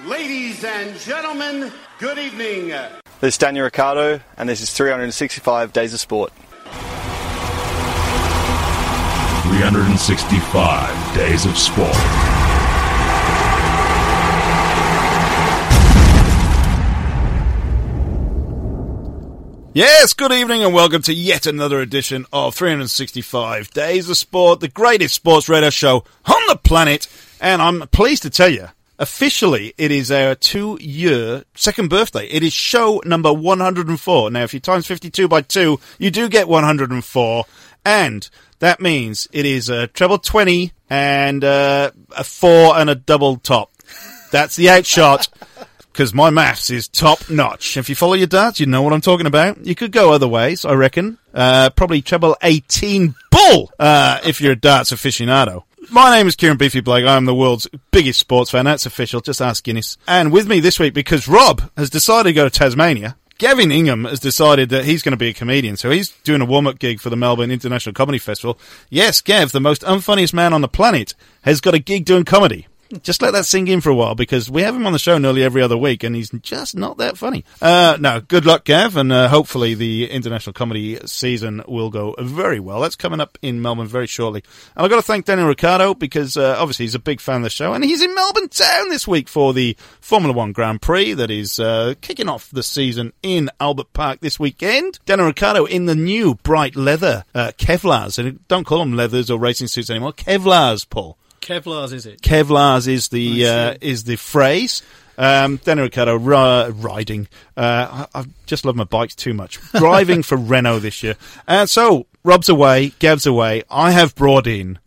Ladies and gentlemen, good evening. This is Daniel Ricciardo, and this is 365 Days of Sport. 365 Days of Sport. Yes, good evening and welcome to yet another edition of 365 Days of Sport, the greatest sports radio show on the planet. And I'm pleased to tell you, officially, it is our two year second birthday. It is show number 104. Now, if you times 52 by 2, you do get 104. And that means it is a treble 20 and uh, a 4 and a double top. That's the outshot. Because my maths is top notch. If you follow your darts, you know what I'm talking about. You could go other ways, I reckon. Uh, probably treble 18 bull, uh, if you're a darts aficionado. My name is Kieran Beefy Blake. I'm the world's biggest sports fan. That's official. Just ask Guinness. And with me this week, because Rob has decided to go to Tasmania, Gavin Ingham has decided that he's going to be a comedian, so he's doing a warm-up gig for the Melbourne International Comedy Festival. Yes, Gav, the most unfunniest man on the planet, has got a gig doing comedy. Just let that sink in for a while because we have him on the show nearly every other week and he's just not that funny. Uh, no, good luck, Gav, and uh, hopefully the international comedy season will go very well. That's coming up in Melbourne very shortly. And I've got to thank Daniel Ricciardo because uh, obviously he's a big fan of the show and he's in Melbourne town this week for the Formula One Grand Prix that is uh, kicking off the season in Albert Park this weekend. Daniel Ricciardo in the new bright leather uh, Kevlars, and don't call them leathers or racing suits anymore, Kevlars, Paul. Kevlar's, is it? Kevlars is the uh, is the phrase. Um, Daniel Ricciardo ri- riding. Uh, I, I just love my bikes too much. Driving for Renault this year. And so Rob's away, Gav's away. I have brought in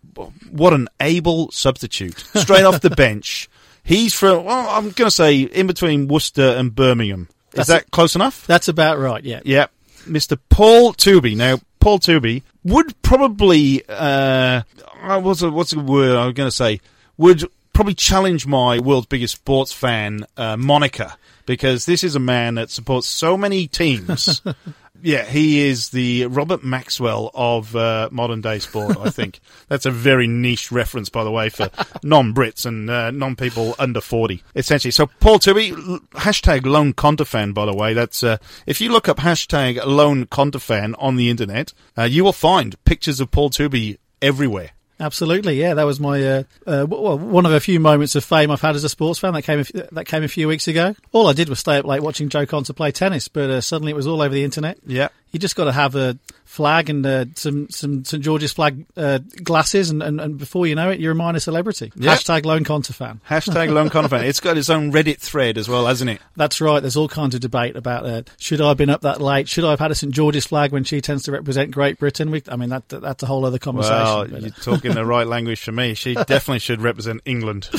what an able substitute straight off the bench. He's from well, I'm going to say in between Worcester and Birmingham. Is That's that close enough? That's about right, yeah. Yeah, Mr. Paul Tooby. Now, Paul Tooby would probably, uh, uh, what's a, what's a word I'm going to say, would probably challenge my world's biggest sports fan uh, moniker because this is a man that supports so many teams. yeah, he is the Robert Maxwell of uh, modern day sport. I think that's a very niche reference, by the way, for non-Brits and uh, non-people under forty, essentially. So, Paul Tooby, hashtag Lone Kontafan, by the way. That's uh, if you look up hashtag Lone Kontafan on the internet, uh, you will find pictures of Paul Tooby everywhere. Absolutely, yeah. That was my uh, uh, well, one of a few moments of fame I've had as a sports fan. That came a f- that came a few weeks ago. All I did was stay up late watching Jo Konta play tennis, but uh, suddenly it was all over the internet. Yeah. You just got to have a flag and uh, some some St George's flag uh, glasses, and, and, and before you know it, you're a minor celebrity. Yeah. Hashtag Lone Konta fan. Hashtag Lone Kontafan. It's got its own Reddit thread as well, hasn't it? That's right. There's all kinds of debate about uh, should I have been up that late? Should I have had a St George's flag when she tends to represent Great Britain? We, I mean, that that's a whole other conversation. Well, but, uh, you're talking the right language for me. She definitely should represent England.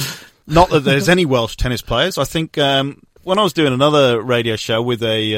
Not that there's any Welsh tennis players. I think um, when I was doing another radio show with a,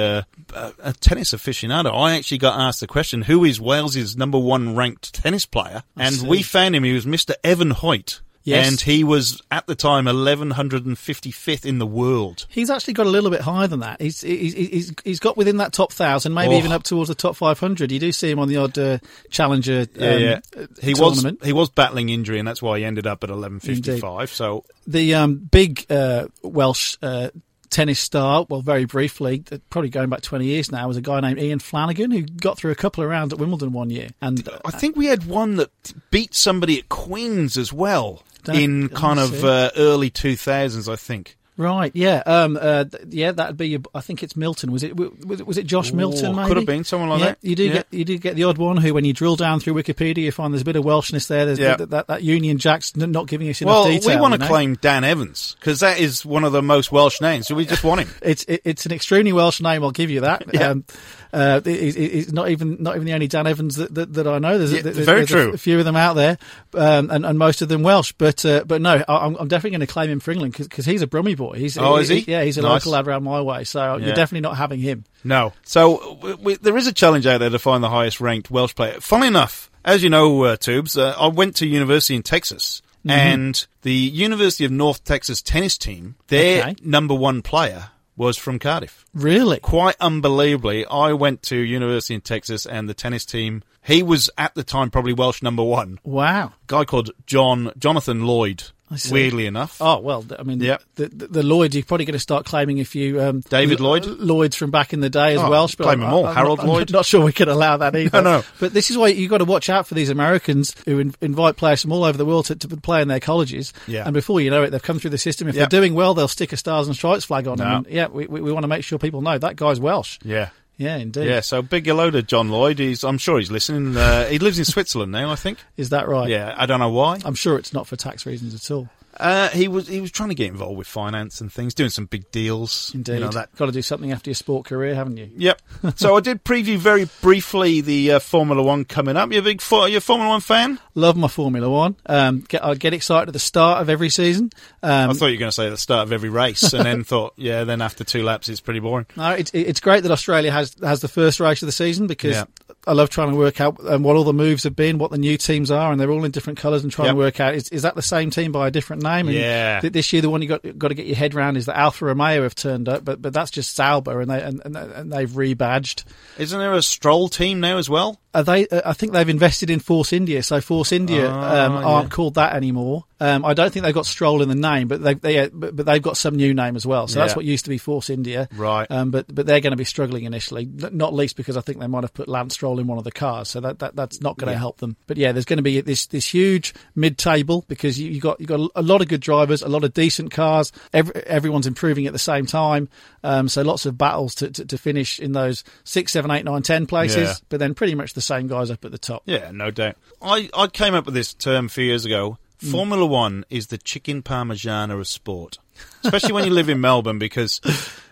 uh, a tennis aficionado, I actually got asked the question, "Who is Wales's number one ranked tennis player?" And see. we found him. He was Mr. Evan Hoyt. Yes. And he was at the time 1155th in the world. He's actually got a little bit higher than that. He's he's he's, he's got within that top thousand, maybe Oh. even up towards the top five hundred. You do see him on the odd uh, challenger. Um, Yeah, yeah. uh, He was he was battling injury, and that's why he ended up at 1155. So the um, big uh, Welsh uh, tennis star. Well, very briefly, uh, probably going back twenty years now, was a guy named Ian Flanagan who got through a couple of rounds at Wimbledon one year. And uh, I think we had one that beat somebody at Queens as well in kind of uh, early 2000s, I think. Right, yeah, um, uh, yeah, that'd be. Your, I think it's Milton. Was it? Was it, was it Josh Milton? Ooh, Maybe could have been someone like yeah, that. You do Yeah. get you do get the odd one who, when you drill down through Wikipedia, you find there's a bit of Welshness there. There's Yeah. that, that, that Union Jack's not giving us enough Well, detail. we want you to know? claim Dan Evans because that is one of the most Welsh names, so we just want him. It's it, it's an extremely Welsh name. I'll give you that. Yeah. Um, uh, it- not even not even the only Dan Evans that, that, that I know. There's, Yeah, there's, very there's true. A few of them out there, um, and, and most of them Welsh. But uh, but no, I'm, I'm definitely going to claim him for England because he's a Brummie boy. He's Oh, is he? Yeah, he's a Nice. local lad around my way. So Yeah. you're definitely not having him. No. So we, we, there is a challenge out there to find the highest ranked Welsh player. Funnily enough, as you know, uh, Tubes, uh, I went to university in Texas. Mm-hmm. And the University of North Texas tennis team, their Okay. number one player was from Cardiff. Really? quite unbelievably, I went to university in Texas and the tennis team, he was at the time probably Welsh number one. Wow. guy called John, Jonathan Lloyd. Weirdly enough. Oh well, I mean, Yep. the, the, the Lloyd you're probably going to start claiming a few um, David Lloyd? Lloyds from back in the day as Oh, Welsh. But claim I'm- them all. I'm Harold not, I'm Lloyd? not sure we can allow that either. No, no. But this is why you've got to watch out for these Americans who in, invite players from all over the world to, to play in their colleges. Yeah. And before you know it, they've come through the system. If Yep. they're doing well, they'll stick a stars and stripes flag on No. them. And, yeah, we, we, we want to make sure people know that guy's Welsh. Yeah. Yeah, indeed. Yeah, so big hello to John Lloyd. He's, I'm sure he's listening. Uh, he lives in Switzerland now, I think. Is that right? Yeah, I don't know why. I'm sure it's not for tax reasons at all. Uh, he was he was trying to get involved with finance and things, doing some big deals. Indeed. You know, that Got to do something after your sport career, haven't you? Yep. so I did preview very briefly the uh, Formula One coming up. You a big for, you a Formula One fan? Love my Formula One. Um, get, I get excited at the start of every season. Um, I thought you were going to say at the start of every race, and then thought, yeah, then after two laps, it's pretty boring. No, it's it's great that Australia has has the first race of the season because Yeah. I love trying to work out um, what all the moves have been, what the new teams are, and they're all in different colours and trying Yep. to work out is, is that the same team by a different name? And Yeah. th- this year, the one you got got to get your head round is that Alfa Romeo have turned up, but but that's just Sauber, and they and, and, and they've rebadged. Isn't there a Stroll team now as well? Are they? Uh, I think they've invested in Force India, so Force India Ah, um, aren't yeah. called that anymore. Um, I don't think they've got Stroll in the name, but they, they uh, but, but they've got some new name as well. So that's what used to be Force India, Right. Um, but but they're going to be struggling initially, not least because I think they might have put Lance Stroll in one of the cars, so that, that that's not going to help them. But yeah, there's going to be this this huge mid table because you, you got you got a lot of good drivers, a lot of decent cars. Every, everyone's improving at the same time, um, so lots of battles to, to, to finish in those six, seven, eight, nine, ten places. Yeah. But then pretty much the same guys up at the top. Yeah, no doubt. I, I came up with this term a few years ago. Hmm. Formula One is the chicken parmigiana of sport, especially when you live in Melbourne, because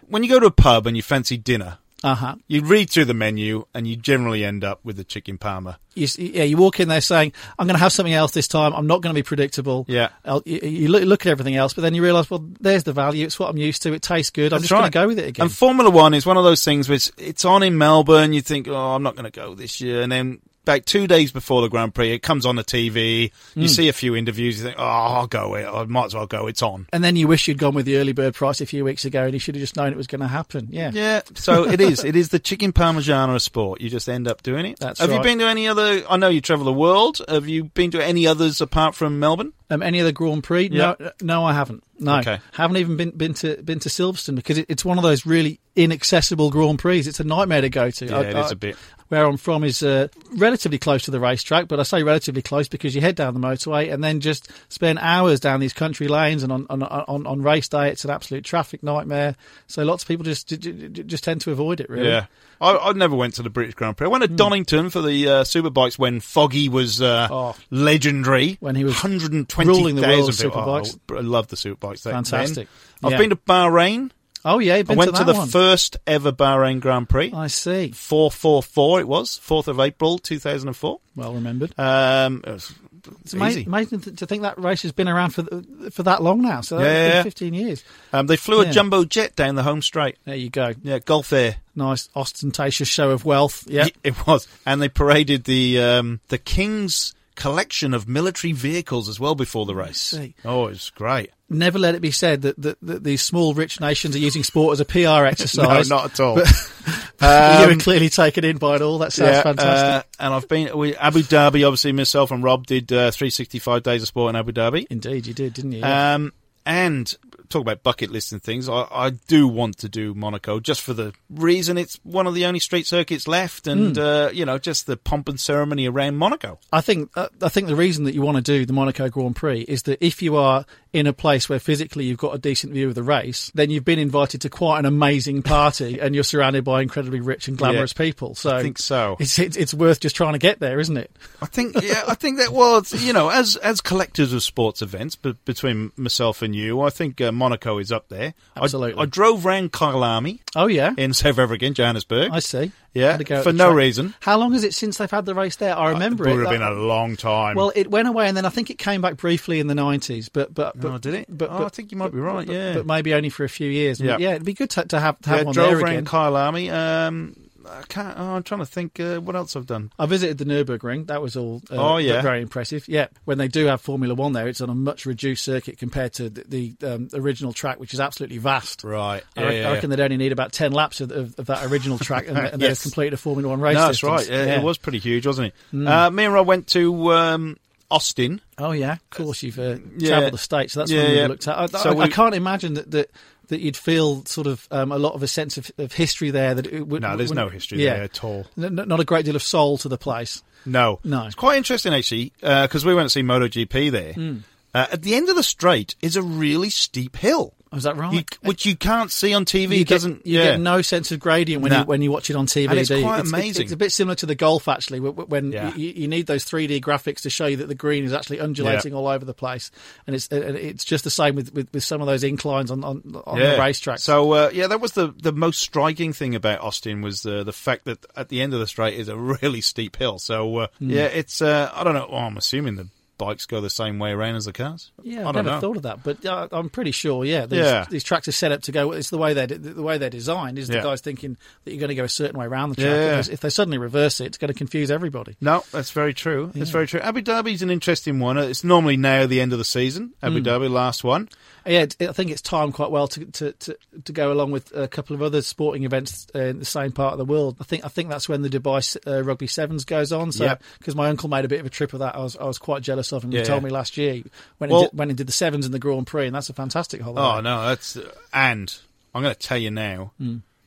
when you go to a pub and you fancy dinner, Uh huh. you read through the menu and you generally end up with the chicken parma. You, yeah, you walk in there saying, "I'm going to have something else this time. I'm not going to be predictable." Yeah. I'll- you, you look, look at everything else, but then you realise, well, there's the value. It's what I'm used to. It tastes good. I'm That's just going to go with it again. And Formula One is one of those things which it's on in Melbourne. You think, oh, I'm not going to go this year, and then about two days before the Grand Prix, it comes on the TV. You see a few interviews. You think, oh, I'll go. It. I might as well go. It's on. And then you wish you'd gone with the early bird price a few weeks ago, and you should have just known it was going to happen. Yeah. Yeah, so it is. It is the chicken parmigiana of sport. You just end up doing it. That's Have you been to any other? I know you travel the world. Have you been to any others apart from Melbourne? Um, any other Grand Prix? Yeah. No, no, I haven't. No, Okay. haven't even been been to been to Silverstone because it, it's one of those really inaccessible Grand Prix. It's a nightmare to go to. Yeah, I- it I- is a bit. Where I'm from is uh, relatively close to the racetrack, but I say relatively close because you head down the motorway and then just spend hours down these country lanes. And on on, on, on race day, it's an absolute traffic nightmare. So lots of people just just tend to avoid it. Really. Yeah. I, I never went to the British Grand Prix. I went to Donington for the uh, Superbikes when Foggy was uh, Oh. legendary. When he was 120 ruling the world of days of it. Superbikes. Oh, I love the Superbikes. then. Fantastic. I've Yeah. been to Bahrain. Oh yeah, I went to, to, the one. first ever Bahrain Grand Prix. I see. 444 it was, 4th of April 2004. Well remembered. Um, it was It's ama- easy. amazing to think that race has been around for for that long now. So Yeah, that's yeah. 15 years. Um, they flew Yeah. a jumbo jet down the home straight. There you go. Yeah, Gulf Air. Nice ostentatious show of wealth. Yeah. It was. And they paraded the um, the King's collection of military vehicles as well before the race. Oh, it's great. Never let it be said that, that, that these small rich nations are using sport as a PR exercise. No, not at all. you Um, were clearly taken in by it all. That sounds yeah, fantastic. uh, and I've been we, Abu Dhabi. Obviously, myself and Rob did uh, 365 days of sport in Abu Dhabi. Indeed, you did, didn't you? Um, and talk about bucket lists and things. I, I do want to do Monaco just for the reason it's one of the only street circuits left, and Hmm. uh, you know, just the pomp and ceremony around Monaco. I think uh, I think the reason that you want to do the Monaco Grand Prix is that if you are in a place where physically you've got a decent view of the race, then you've been invited to quite an amazing party, and you're surrounded by incredibly rich and glamorous Yeah, people. So I think so. It's, it's it's worth just trying to get there, isn't it? I think, yeah, I think that was, you know, as as collectors of sports events, but between myself and you, I think uh, Monaco is up there. I- Absolutely. I, drove round Kyalami Oh yeah, in South Africa, in Johannesburg. I see. Yeah, Had to go at for no track. reason. How long is it since they've had the race there? I remember it it. would have been a long time. Well, it went away, and then I think it came back briefly in the nineties. But but but Oh, did it? But, Oh, but- I think you might be right, yeah. but maybe only for a few years. Yeah. Yeah, it'd be good to, to have to have yeah, one drove there again. Kyalami. Um, I can't. Oh, I'm trying to think uh, what else I've done. I visited the Nurburgring. That was all. Uh, Oh, yeah. very impressive. Yeah, when they do have Formula One there, it's on a much reduced circuit compared to the, the um, original track, which is absolutely vast. Right. I, reckon, I reckon they'd only need about ten laps of, of, of that original track, and, and they've completed a Formula One race. No, that's distance. right. Yeah, Yeah. It was pretty huge, wasn't it? Uh, me and Rob went to um, Austin. Oh yeah, of course you've uh, Yeah. travelled the states. So that's Yeah, one we yeah. looked at. I, So I, I can't imagine that, that that you'd feel sort of um, a lot of a sense of, of history there. That it would, No, there's no history yeah. there at all. N- not a great deal of soul to the place. No, No. It's quite interesting actually because we went to see MotoGP there. Hmm. Uh, at the end of the straight is a really steep hill. Is that right? You, which you can't see on TV. you It doesn't. Get, you yeah. get no sense of gradient when No. you when you watch it on TV. And it's quite it's, amazing. It's, a bit similar to the golf actually, wh- wh- when Yeah. you, you need those 3D graphics to show you that the green is actually undulating all over the place, and it's and it's just the same with, with, with some of those inclines on on, on the racetrack. So uh, yeah, that was the the most striking thing about Austin was the the fact that at the end of the straight is a really steep hill. So uh, Hmm. yeah, it's uh, I don't know. I'm assuming the bikes go the same way around as the cars. Yeah, I I've don't never know. thought of that, but uh, I'm pretty sure. Yeah, these, Yeah. these tracks are set up to go. It's the way they the way they're designed. Is the Yeah. guys thinking that you're going to go a certain way around the track? Yeah. If, they, suddenly reverse it, it's going to confuse everybody. No, that's very true. That's very true. Abu Dhabi's an interesting one. It's normally now the end of the season. Abu Dhabi, last one. Yeah, I think it's timed quite well to, to, to, to go along with a couple of other sporting events uh, in the same part of the world. I think I think that's when the Dubai uh, Rugby Sevens goes on. So because my uncle made a bit of a trip of that, I was I was quite jealous of him. Yeah. He told me last year when Well- he did, when he did the sevens and the Grand Prix, and that's a fantastic holiday. Oh no, that's and I'm going to tell you now.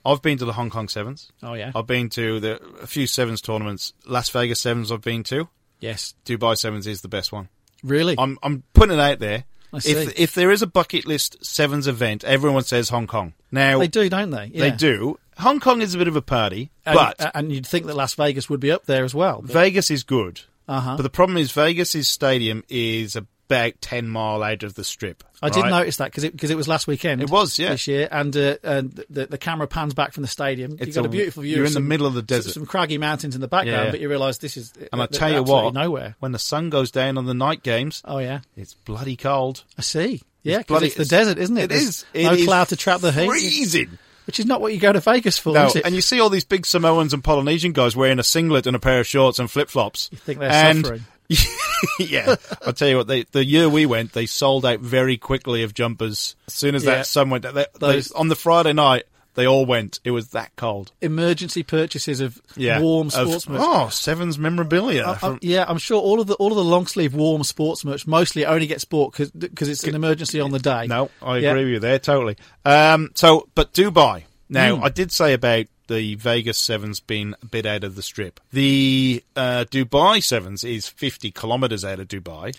I've been to the Hong Kong Sevens. Oh, yeah? I've been to the a few Sevens tournaments. Las Vegas Sevens I've been to. yes, Dubai Sevens is the best one. really. I'm I'm putting it out there. If if there is a bucket list sevens event, everyone says Hong Kong. Now they do, don't they? They do. Hong Kong is a bit of a party, And, but and you'd think that Las Vegas would be up there as well. but- Vegas is good. Uh-huh. But the problem is Vegas's stadium is about ten mile out of the strip. I did notice that because it, 'cause it was last weekend. It was, yeah. this year, and uh, and the, the camera pans back from the stadium. It's You've got a, a- beautiful view. you're in the middle of the desert. some craggy mountains in the background, Yeah. but you realise this is. And I tell you what, nowhere. when the sun goes down on the night games, Oh yeah, it's bloody cold. I see. Yeah, because bloody- it's the it's- desert, isn't it? It There's is. It no is cloud to trap the heat, Freezing. which is not what you go to Vegas for. No, is it? and you see all these big Samoans and Polynesian guys wearing a singlet and a pair of shorts and flip flops. You think they're and, suffering. yeah, I'll tell you what. They, the year we went, they sold out very quickly of jumpers. As soon as Yeah. that sun went, they, they, Those- on the Friday night, they all went. It was that cold. Emergency purchases of Yeah, warm Of- sports merch. Oh, Sevens memorabilia. I- I- from- yeah, I'm sure all of the all of the long sleeve warm sports merch mostly only gets bought because it's an emergency on the day. No, I Yeah. agree with you there totally. Um, so, but Dubai. Now, Hmm. I did say about the Vegas Sevens being a bit out of the strip. The uh, Dubai Sevens is 50 kilometres out of Dubai.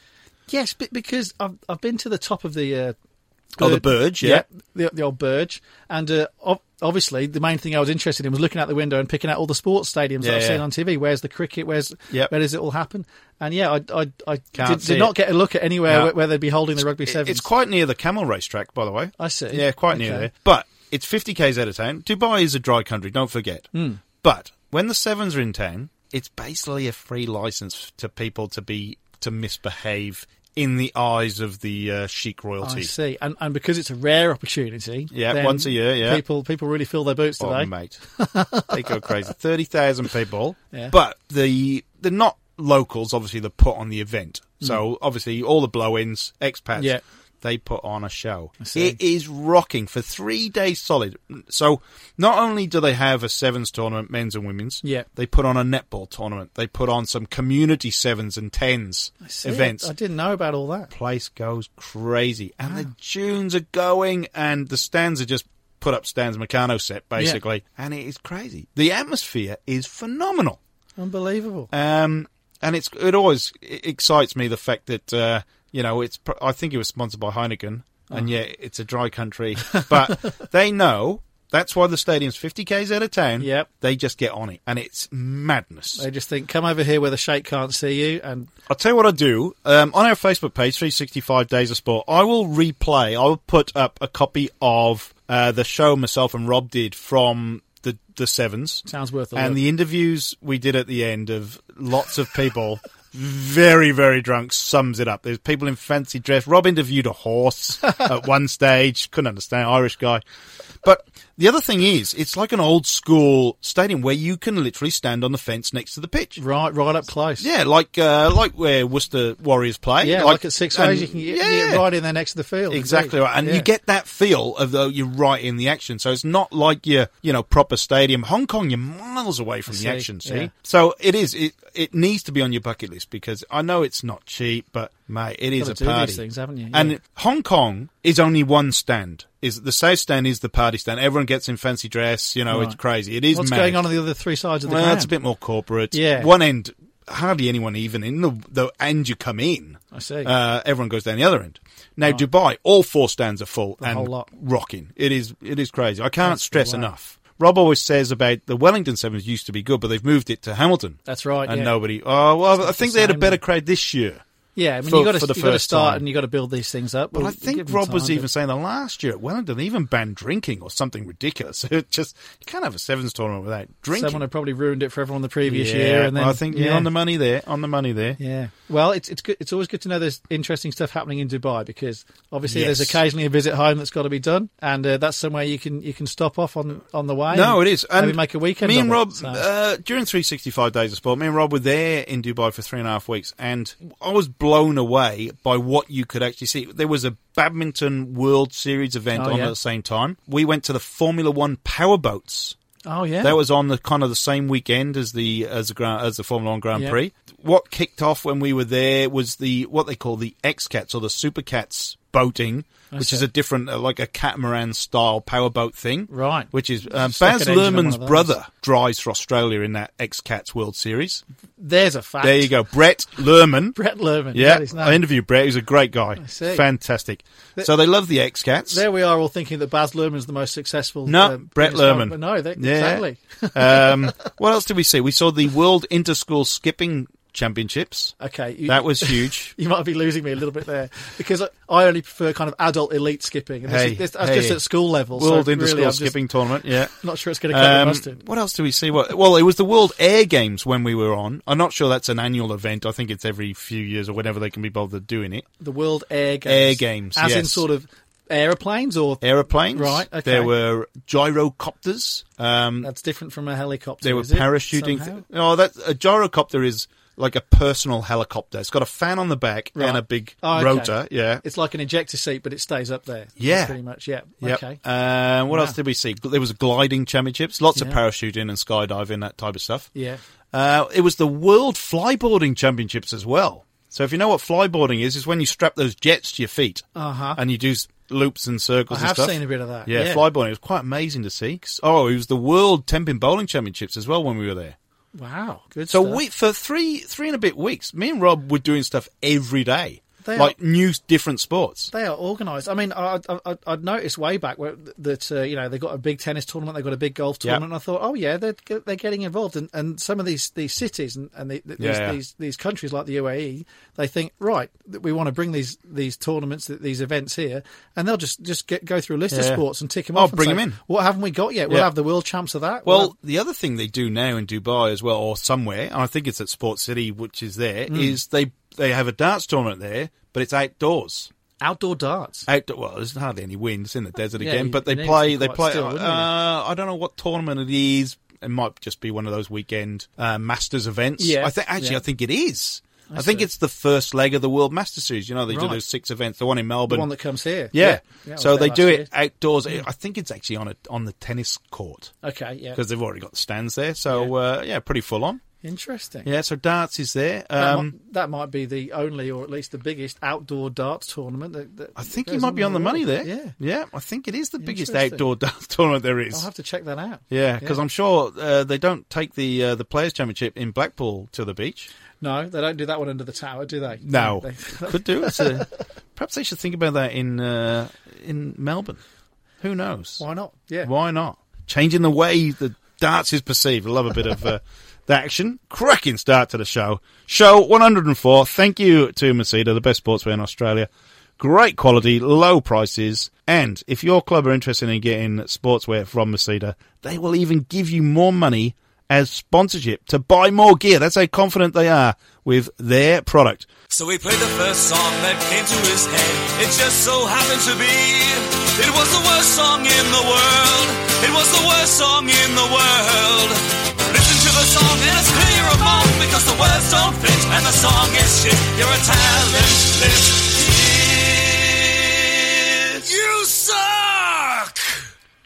Yes, but because I've I've been to the top of the uh, Oh, the Burj, yeah. the, the old Burj, and uh, ob- obviously the main thing I was interested in was looking out the window and picking out all the sports stadiums that I've yeah. seen on TV. Where's the cricket? Where's Yep. where does it all happen? And yeah, I I, I Can't did, did not get a look at anywhere No. where, where they'd be holding the rugby sevens. It's quite near the camel racetrack, by the way. I see. Yeah, quite near there. But it's 50 k's out of town. Dubai is a dry country, don't forget. Hmm. But when the Sevens are in town, it's basically a free license to people to be to misbehave in the eyes of the uh, sheikh royalty. I see, and and because it's a rare opportunity, Yeah, once a year, yeah. people people really fill their boots Oh, today. mate, they go crazy. Thirty thousand people, Yeah. but the they're not locals. Obviously, they're put on the event. So obviously, all the blow-ins, expats, Hmm. Yeah. They put on a show. It is rocking for three days solid. So not only do they have a sevens tournament, men's and women's, Yeah. they put on a netball tournament. They put on some community sevens and tens See, events I didn't know about all that. place goes crazy, and the tunes are going, and the stands are just put up stands Meccano set basically, and it is crazy. The atmosphere is phenomenal, Unbelievable. um, and it's it always it excites me the fact that uh, you know it's I think it was sponsored by Heineken, and Uh-huh. yet it's a dry country, but they know. That's why the stadium's 50 k's out of town. Yep. They just get on it, and it's madness. They just think, come over here where the sheikh can't see you, and I'll tell you what I do. Um, on our Facebook page, 365 Days of Sport, I will replay, I will put up a copy of uh, the show myself and Rob did from the, the Sevens. sounds worth a And look. the interviews we did at the end of lots of people, very, very drunk, sums it up. There's people in fancy dress. Rob interviewed a horse at one stage. Couldn't understand, Irish guy. But the other thing is, it's like an old school stadium where you can literally stand on the fence next to the pitch. right, right up close. Yeah, like uh, like where Worcester Warriors play. Yeah, like, at Six Ways, you can get, yeah, get right in there next to the field. Exactly indeed. right, and Yeah. you get that feel of though you're right in the action. So it's not like your you know proper stadium. Hong Kong, you're miles away from I the action. See, yeah. so it is. It it needs to be on your bucket list. because I know it's not cheap, but mate, it is a party. these things, haven't you? And Hong Kong is only one stand. Is the south stand is the party stand? Everyone gets in fancy dress. You know, it's crazy. It is. What's mad. going on on the other three sides of the Well, ground? it's a bit more corporate. Yeah. One end, hardly anyone even in the the end you come in. I see. Uh, everyone goes down the other end. Now Dubai, all four stands are full and whole lot. rocking. It is it is crazy. I can't That's stress enough. Rob always says about the Wellington Sevens used to be good, but they've moved it to Hamilton. That's right, And yeah. nobody. Oh well, I think the they had a better crowd this year. Yeah, I mean, for- you got to you got to start time. and you got to build these things up. But Well, I think Rob was even saying the last year at Wellington they even banned drinking or something ridiculous. It just you can't have a sevens tournament without drinking. Someone had probably ruined it for everyone the previous yeah, year, and then I think yeah. you're on the money there. On the money there. Yeah. Well, it's it's good. It's always good to know there's interesting stuff happening in Dubai because obviously Yes. there's occasionally a visit home that's got to be done, and uh, that's somewhere you can you can stop off on on the way. No, it is. maybe And make a weekend. Me of and it, Rob so. uh, during 365 days of sport. Me and Rob were there in Dubai for three and a half weeks, and I was blown away by what you could actually see. There was a badminton World Series event Oh, on yeah. at the same time. We went to the Formula One powerboats. oh yeah, That was on the kind of the same weekend as the as the Grand, as the Formula One Grand Yeah. Prix. What kicked off when we were there was the what they call the X Cats or the Super Cats boating, which see. is a different uh, like a catamaran style powerboat thing. Right. Which is um, Baz on Luhrmann's brother drives for Australia in that X Cats World Series. there's a fact. There you go, Brett Luhrmann. Brett Luhrmann. Yeah, I interviewed Brett. He's a great guy. see. Fantastic. So they love the X Cats. There we are, all thinking that Baz Luhrmann's the most successful. No, um, Brett driver. No, they, Yeah. exactly. um, what else did we see? We saw the World Interschool Skipping Championships. Okay, you, That was huge. You might be losing me a little bit there because I, I only prefer kind of adult elite skipping, and this, Hey, is, this, that's hey. just at school level. World so Interschool really, I'm just Skipping Tournament. Yeah. Not sure it's going to the Um, mustard. what else do we see? What, well, it was the World Air Games when we were on. I'm not sure that's an annual event. I think it's every few years or whenever they can be bothered doing it. The World Air Games. Air Games, as in sort of aeroplanes, or Aeroplanes. Right, okay. There were gyrocopters. Um, that's different from a helicopter. There were parachuting. Th- oh, that a gyrocopter is like a personal helicopter. It's got a fan on the back Right. and a big Oh, okay. rotor. Yeah. It's like an ejector seat, but it stays up there. Yeah. pretty much. Yeah. Yep. Okay. Um, what Wow. else did we see? There was gliding championships, lots of parachuting and skydiving, that type of stuff. yeah. Uh, it was the World Flyboarding Championships as well. So if you know what flyboarding is, is when you strap those jets to your feet Uh-huh. and you do loops and circles I and have seen a bit of that. Yeah, Yeah. flyboarding. It was quite amazing to see. Oh, it was the World Tenpin Bowling Championships as well when we were there. Wow. Good. So stuff. we for three three and a bit weeks, me and Rob were doing stuff every day, They like new different sports. They are organised. I mean, I, I, I- I'd noticed way back where, that uh, you know they got a big tennis tournament, they got a big golf Yep. tournament. And I thought, oh yeah, they're they're getting involved, and, and some of these these cities and, and the, these, Yeah, yeah. these these countries like the UAE, they think right that we want to bring these these tournaments, these events here, and they'll just just get, go through a list of sports and tick them Oh, off. bring them in. What haven't we got yet? We'll Yeah. have the world champs of that. Well, We'll the other thing they do now in Dubai as well, or somewhere, I think it's at Sports City, which is there, is Hmm. they they have a darts tournament there, but it's outdoors. outdoor darts. Outdoor, well, there's hardly any wind. It's in the desert Yeah, again, but they play. They play. still, uh? I don't know what tournament it is. It might just be one of those weekend uh, Masters events. Yeah, I think actually, yeah. I think it is. I, think it's the first leg of the World Master Series. You know, they do those six events. The one in Melbourne, The one that comes here. yeah. Yeah, I so they do it year. outdoors. I think it's actually on a on the tennis court Okay, yeah, because they've already got the stands there. So uh, yeah, pretty full on. Interesting. Yeah, so darts is there. That, Um, might, that might be the only, or at least the biggest, outdoor darts tournament. That, that I think you might be on the money there. Yeah, yeah, I think it is the biggest outdoor darts tournament there is. I'll have to check that out. Yeah, because I'm sure uh, they don't take the uh, the Players Championship in Blackpool to the beach. No, they don't do that one under the tower, do they? No, They- could do. it. perhaps they should think about that in uh, in Melbourne. Who knows? why not? Yeah. Why not? Changing the way the darts is perceived. I love a bit of uh, the action. Cracking start to the show. Show 104. Thank you to Masita, the best sportswear in Australia. Great quality, low prices, and if your club are interested in getting sportswear from Masita, they will even give you more money as sponsorship to buy more gear. That's how confident they are with their product. So we played the first song that came to his head. It just so happened to be. It was the worst song in the world. It was the worst song in the world. Listen to the song and it's clear you're wrong because the words don't fit and the song is shit. You're a talentless kid. You suck!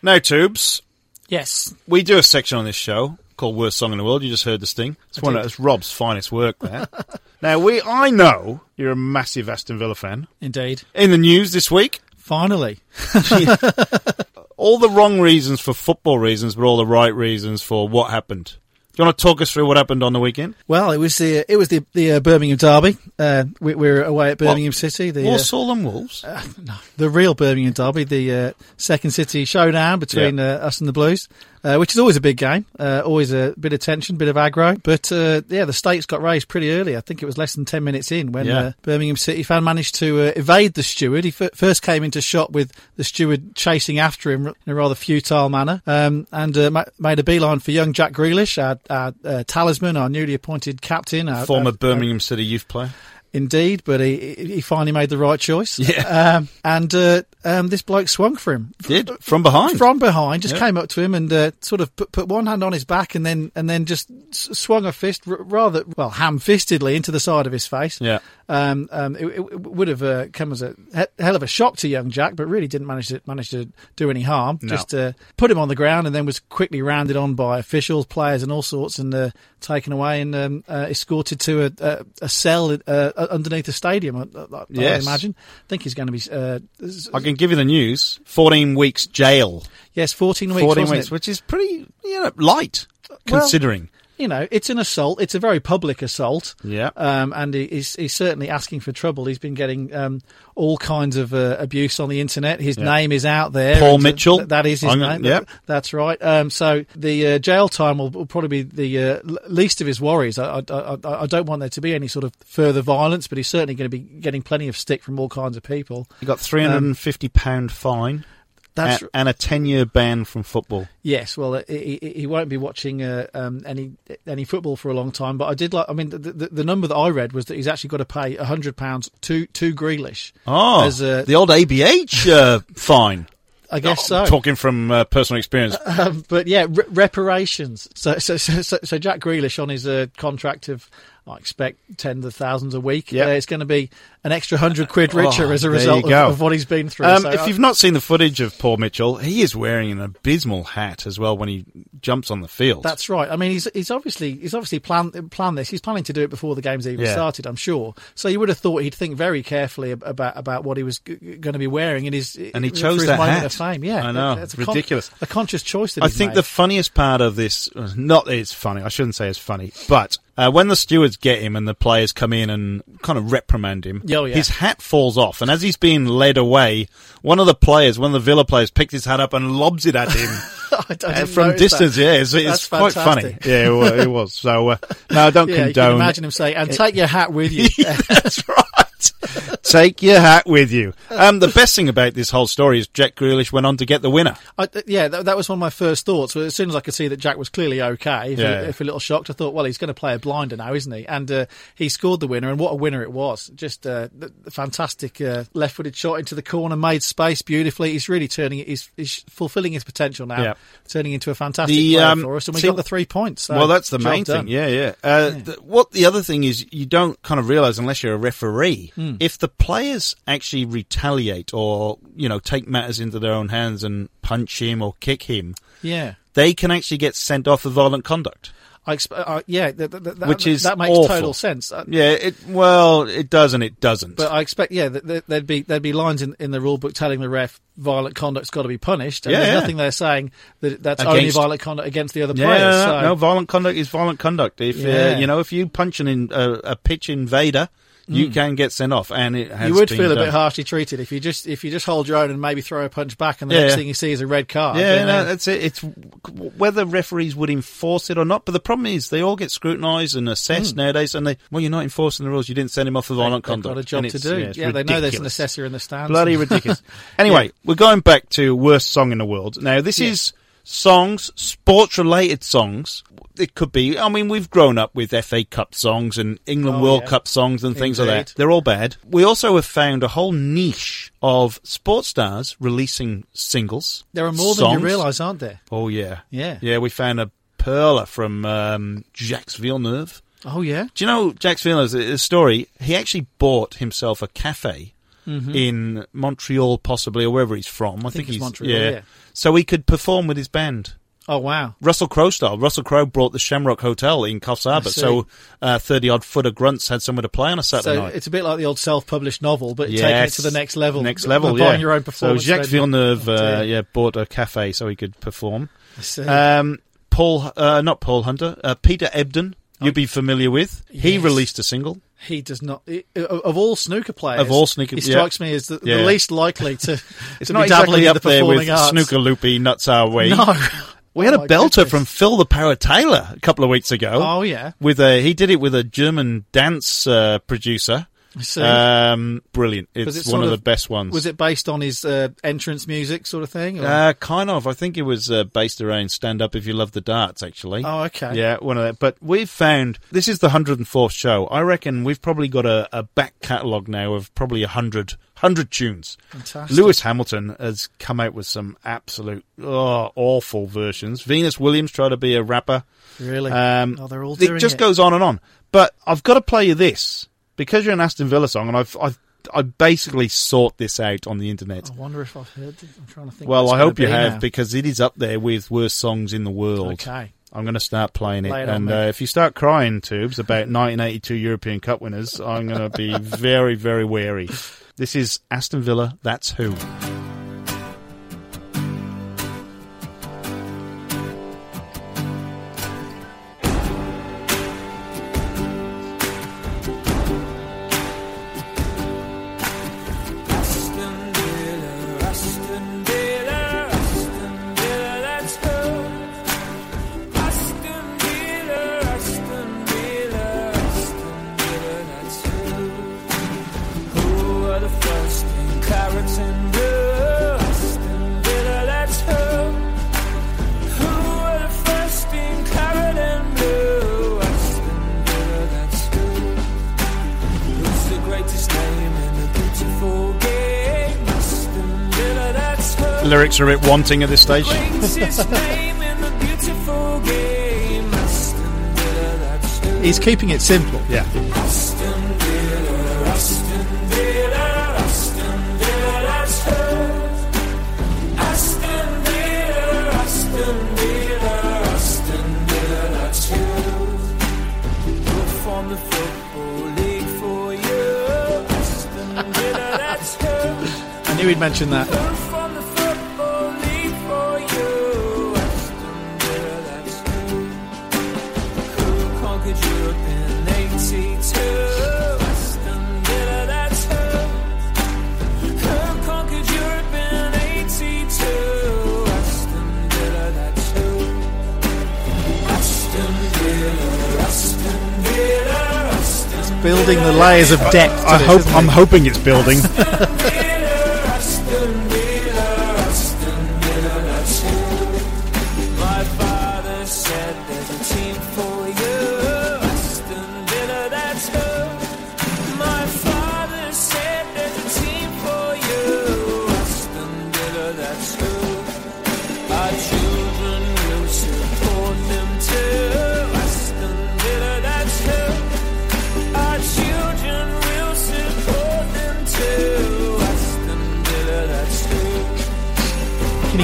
Now, Tubes, Yes. we do a section on this show called Worst Song in the World. You just heard the sting. It's one of it's Rob's finest work there. Now we, I know you're a massive Aston Villa fan. Indeed. In the news this week, Finally. all the wrong reasons for football reasons, but all the right reasons for what happened. Do you want to talk us through what happened on the weekend? Well, it was the it was the the uh, Birmingham derby. Uh, we, we're away at Birmingham City. The uh, Walsall and Wolves. the real Birmingham derby, the uh, second city showdown between Yeah. uh, us and the Blues, uh, which is always a big game, uh, always a bit of tension, bit of aggro. But uh, yeah, the stakes got raised pretty early. I think it was less than ten minutes in when Yeah. uh, Birmingham City fan managed to uh, evade the steward. He f- first came into shot with the steward chasing after him in a rather futile manner, um, and uh, ma- made a beeline for young Jack Grealish, our, our uh, talisman, our newly appointed captain, our, Former our- Birmingham City youth player. Indeed, but he he finally made the right choice. Yeah. Um, and uh, um, this bloke swung for him Did from behind. from behind, just Yeah. came up to him and uh, sort of put, put one hand on his back and then and then just swung a fist rather well ham-fistedly into the side of his face. Yeah. Um, um, it, it would have uh, come as a he- hell of a shock to young Jack, but really didn't manage to manage to do any harm. No. Just uh, put him on the ground and then was quickly rounded on by officials, players, and all sorts, and uh, taken away and um, uh, escorted to a, a, a cell uh, Uh, underneath the stadium. Uh, uh, I, I, I Yes. imagine. I think he's going to be. Uh, I can give you the news. 14 weeks jail. yes, fourteen weeks. 14 wasn't weeks, which is pretty you know, light considering. You know, it's an assault. It's a very public assault. Yeah. Um, and he, he's, he's certainly asking for trouble. He's been getting um, all kinds of uh, abuse on the internet. His Yeah. name is out there. Paul Mitchell. th- that is his I'm- name. yeah. That's right. Um, so the uh, jail time will, will probably be the uh, least of his worries. I, I, I, I don't want there to be any sort of further violence, but he's certainly going to be getting plenty of stick from all kinds of people. He got 350 pound fine That's and, and a 10 year ban from football. Yes, well, uh, he, he won't be watching uh, um, any any football for a long time. But I did like. I mean, the, the, the number that I read was that he's actually got to pay hundred pounds to to Grealish. Oh, as a, the old ABH uh, fine. I guess Oh, so. Talking from uh, personal experience. Um, but yeah, re- reparations. So, so so so so Jack Grealish on his uh, contract of. I expect tens of thousands a week. Yeah, Uh, it's going to be an extra hundred quid richer Oh, as a result of, of what he's been through. Um, So if I- you've not seen the footage of Paul Mitchell, he is wearing an abysmal hat as well when he jumps on the field. That's right. I mean, he's he's obviously he's obviously planned planned this. He's planning to do it before the game's even Yeah. started. I'm sure. So you would have thought he'd think very carefully about about what he was g- going to be wearing in his And he chose that moment hat. of fame. Yeah, I know. It's a Ridiculous. a conscious choice that I think made. the funniest part of this, not that it's funny, I shouldn't say it's funny, but uh, when the stewards get him and the players come in and kind of reprimand him, Oh, yeah. his hat falls off. And as he's being led away, one of the players, one of the Villa players, picks his hat up and lobs it at him. I from distance, that. yeah, it's, it's quite funny. Yeah, it wa- it was. So, uh, no, I don't Yeah, condone. imagine him saying, "And take your hat with you." That's right. Take your hat with you. Um, the best thing about this whole story is Jack Grealish went on to get the winner. I, yeah, that, that was one of my first thoughts. As soon as I could see that Jack was clearly okay, if, Yeah. a, if a little shocked, I thought, well, he's going to play a blinder now, isn't he? And uh, he scored the winner, and what a winner it was! Just uh, the, the fantastic uh, left-footed shot into the corner, made space beautifully. He's really turning it. He's, he's fulfilling his potential now, Yeah. turning into a fantastic The, player um, for us, and we see- got the three points. So well, that's the main done. thing. Yeah, yeah. Uh, The, what the other thing is, you don't kind of realize unless you're a referee, Hmm. if the players actually retaliate or you know take matters into their own hands and punch him or kick him, yeah. they can actually get sent off for violent conduct. I exp- uh, yeah, th- th- th- that, Which is that makes awful. total sense. Uh, Yeah, it well, it does and it doesn't. But I expect, yeah, there'd be there'd be lines in, in the rule book telling the ref violent conduct's got to be punished. And Yeah, there's yeah. nothing there saying that that's only violent conduct against the other yeah, players. no, so, no, violent conduct is violent conduct. If Yeah. uh, you know, if you punch an in, uh, a pitch invader, you mm. can get sent off, and it has you would feel a bit harshly treated if you just if you just hold your own and maybe throw a punch back, and the Yeah. next thing you see is a red card. Yeah, no, that's it. It's whether referees would enforce it or not. But the problem is they all get scrutinised and assessed mm. nowadays, and they well, you're not enforcing the rules. You didn't send him off for violent conduct. got a job to do. Yeah, Yeah, they know there's an assessor in the stands. Bloody ridiculous. Anyway, we're going back to worst song in the world. Now, this is songs, sports related songs. It could be, I mean, we've grown up with FA Cup songs and England Oh, World yeah. Cup songs and things like that. They're all bad. We also have found a whole niche of sports stars releasing singles. There are more than you realise, aren't there? Oh, yeah. Yeah. Yeah, we found a perler from um, Jacques Villeneuve. Oh yeah. Do you know Jacques Villeneuve's uh, uh, story? He actually bought himself a cafe mm-hmm. in Montreal, possibly, or wherever he's from. I, think it's he's Montreal, yeah. So he could perform with his band Oh wow. Russell Crowe style. Russell Crowe brought the Shamrock Hotel in Coffs Harbour, so uh, thirty odd footer grunts had somewhere to play on a Saturday So night. it's a bit like the old self-published novel, but taking it to the next level. Next level, yeah. Buying your own performance. So Jacques. Villeneuve, Oh, uh, yeah, bought a cafe so he could perform. I see. Um, Paul, uh, not Paul Hunter, uh, Peter Ebdon. You'd be familiar with. He Yes. released a single. he does not. he- of all snooker players, Of all snooker- he yeah. strikes me as the, Yeah. the least likely to. It's to not exactly up the there with performing arts. Snooker Loopy Nuts Our Way. No, We had Oh a belter goodness. from Phil the Power Taylor a couple of weeks ago. Oh yeah, With a, he did it with a German dance uh, producer. Um, brilliant. Was It's one of, of- the best ones. was it based on his uh, entrance music sort of thing? or- Uh, kind of. I think it was uh, based around Stand Up If You Love the Darts, actually. oh okay. Yeah, one of that. But we've found this is the 104th show. I reckon we've probably got a, a back catalogue now of probably 100, 100 tunes. Fantastic. Lewis Hamilton has come out with some absolute oh, awful versions. Venus Williams tried to be a rapper. Really? Um, oh, they're all it just it. goes on and on. But I've got to play you this because you're an Aston Villa song, and I've I've I basically sought this out on the internet. I wonder if I've heard. It. I'm trying to think. well, I hope you have now. because it is up there with worst songs in the world. Okay. I'm going to start playing it, Lay it and uh, if you start crying, tubes about 1982 European Cup winners, I'm going to be very, very wary. This is Aston Villa. That's who. Her. Lyrics are a bit wanting at this stage. Greatest name in the beautiful game. Aston Villa, that's her. He's keeping it simple. Yeah. Aston Villa, Aston Villa, Aston Building the layers of depth. To I hope I'm hoping it's building.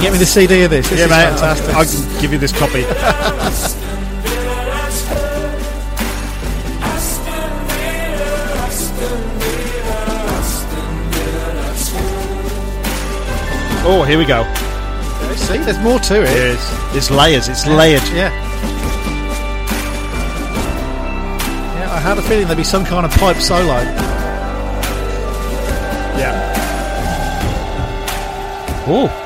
you get me the CD of this? This yeah, mate. fantastic. I can give you this copy. Oh, here we go. See, there's more to it. It's, it's layers. It's layered. Yeah. Yeah, I had a feeling there'd be some kind of pipe solo. Yeah. Oh,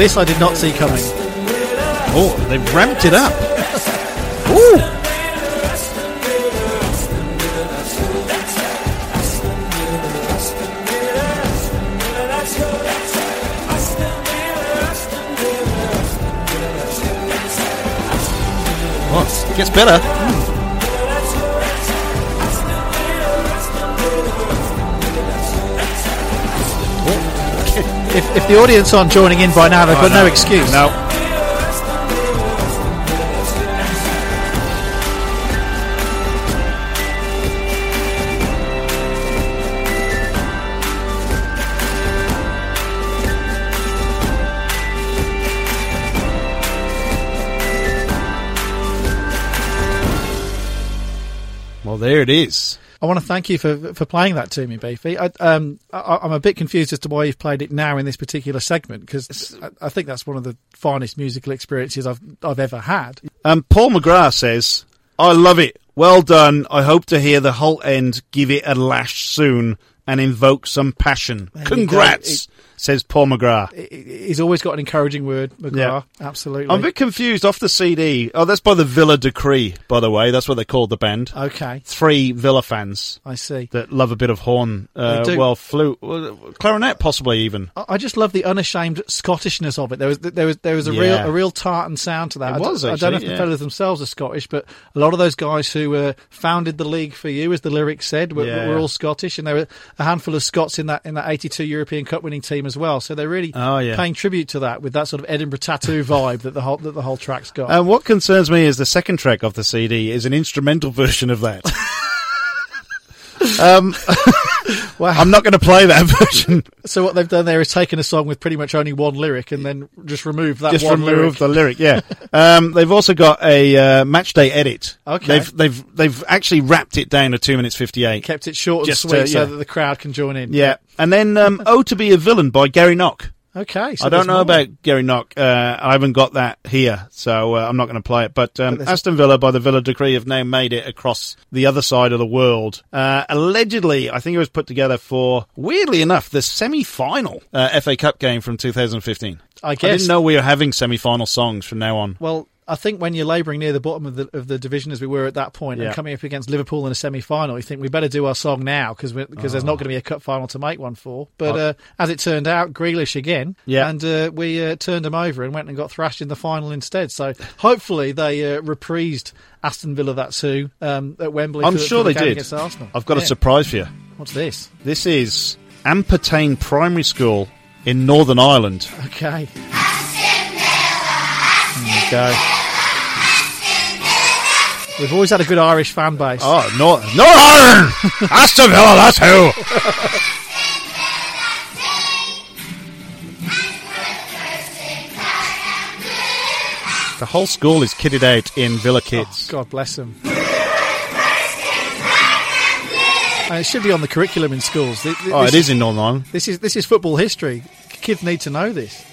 This I did not see coming. oh, they've ramped it up. Ooh. Oh, it gets better. if, if the audience aren't joining in by now, they've oh, got no, no excuse. No. Well, there it is. I want to thank you for for playing that to me, Beefy. I, um, I, I'm a bit confused as to why you've played it now in this particular segment because I, I think that's one of the finest musical experiences I've I've ever had. Um, Paul McGrath says, I love it. Well done. I hope to hear the whole end give it a lash soon and invoke some passion. There. Congrats, says Paul McGrath. He's always got an encouraging word, McGrath. Absolutely. I'm a bit confused off the CD. Oh, that's by the Villa Decree, by the way. That's what they called the band. okay, Three Villa fans I see. that love a bit of horn. Uh, well, flute, clarinet, possibly even. I just love the unashamed Scottishness of it. There was there was there was a real a real tartan sound to that. It I don't- I don't know if actually, the yeah. fellas themselves are Scottish, but a lot of those guys who uh, founded the league for you, as the lyrics said, were, Yeah. were all Scottish, and there were a handful of Scots in that in that '82 European Cup winning team as well. So they're really Oh, yeah. paying tribute to that with that sort of Edinburgh tattoo vibe that the whole that the whole track's got. And what concerns me is the second track of the CD is an instrumental version of that. um, Wow. I'm not going to play that version. so what they've done there is taken a song with pretty much only one lyric and then just remove that Just one remove lyric. the lyric. Yeah. um, they've also got a uh, match day edit. Okay. They've they've they've actually wrapped it down to two minutes fifty eight. Kept it short and Just, sweet uh, so that the crowd can join in. Yeah. And then um, "Oh to Be a Villain" by Gary Knock. Okay. So I don't know more. about Gary Knock. Uh, I haven't got that here, so uh, I'm not going to play it. But, um, But Aston Villa, by the Villa decree, have now made it across the other side of the world. Uh, allegedly, I think it was put together for, weirdly enough, the semi-final uh, FA Cup game from 2015. I guess. I didn't know we were having semi-final songs from now on. Well, I think when you're labouring near the bottom of the of the division as we were at that point Yeah. and coming up against Liverpool in a semi final, you think we better do our song now because because there's not going to be a cup final to make one for. But uh, as it turned out, Grealish again, Yeah. and uh, we uh, turned them over and went and got thrashed in the final instead. So hopefully they uh, reprised Aston Villa that too um, at Wembley. I'm for, sure for the they game did. against Arsenal. I've got a surprise for you. What's this? This is Ampatane Primary School in Northern Ireland. Okay. There you go. We've always had a good Irish fan base. Oh, no, Northern Ireland! Aston Villa, that's who! The whole school is kitted out in Villa oh, kits. God bless them. And uh, it should be on the curriculum in schools. Oh, this it is in Northern Ireland. This is this is football history. Kids need to know this.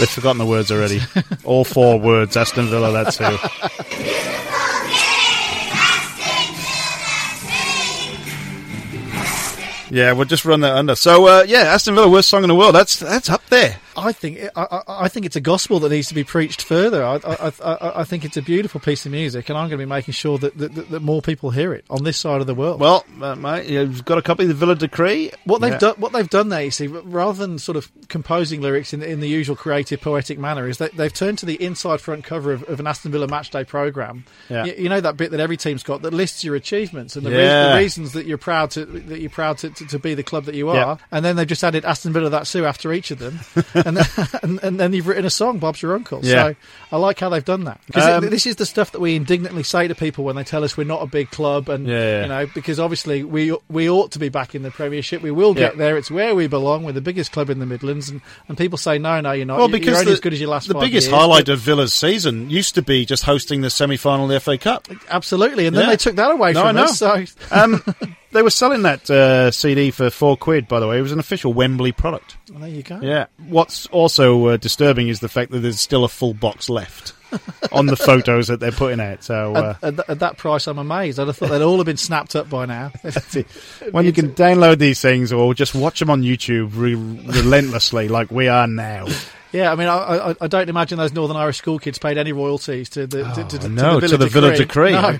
They've forgotten the words already. All four words, Aston Villa, that's who. Yeah, we'll just run that under. So, uh, yeah, Aston Villa, worst song in the world. That's that's up there. I think I, I, I think it's a gospel that needs to be preached further. I, I, I, I think it's a beautiful piece of music, and I'm going to be making sure that, that, that, more people hear it on this side of the world. Well, uh, mate, you've got a copy of the Villa Decree. what they've Yeah. done, what they've done there, you see, rather than sort of composing lyrics in, in the usual creative, poetic manner, is that they've turned to the inside front cover of, of an Aston Villa matchday program. Yeah. You, you know that bit that every team's got that lists your achievements and the, Yeah. the reasons that you're proud to that you're proud to, to, to be the club that you are. And then they've just added Aston Villa that Sue after each of them, and, then, and, and then you've written a song, Bob's Your Uncle. Yeah. So I like how they've done that because Um, this is the stuff that we indignantly say to people when they tell us we're not a big club, and Yeah, yeah. you know because obviously we we ought to be back in the Premiership. We will get there. It's where we belong. We're the biggest club in the Midlands, and, and people say no, no, you're not. Well, because you're only the, as good as your last. the biggest years, highlight but- of Villa's season used to be just hosting the semi-final of the FA Cup. absolutely, and then they took that away No, I from know. us. So Um, they were selling that uh, CD for four quid. By the way, it was an official Wembley product. there you go. Yeah. What's also uh, disturbing is the fact that there's still a full box left on the photos that they're putting out. So uh, At, at, th- at that price, I'm amazed. I'd have thought they'd all have been snapped up by now. when you can download these things or just watch them on YouTube re- relentlessly, like we are now. Yeah, I mean, I, I, I don't imagine those Northern Irish school kids paid any royalties to the to, to, to, no, to the Villa Decree. No.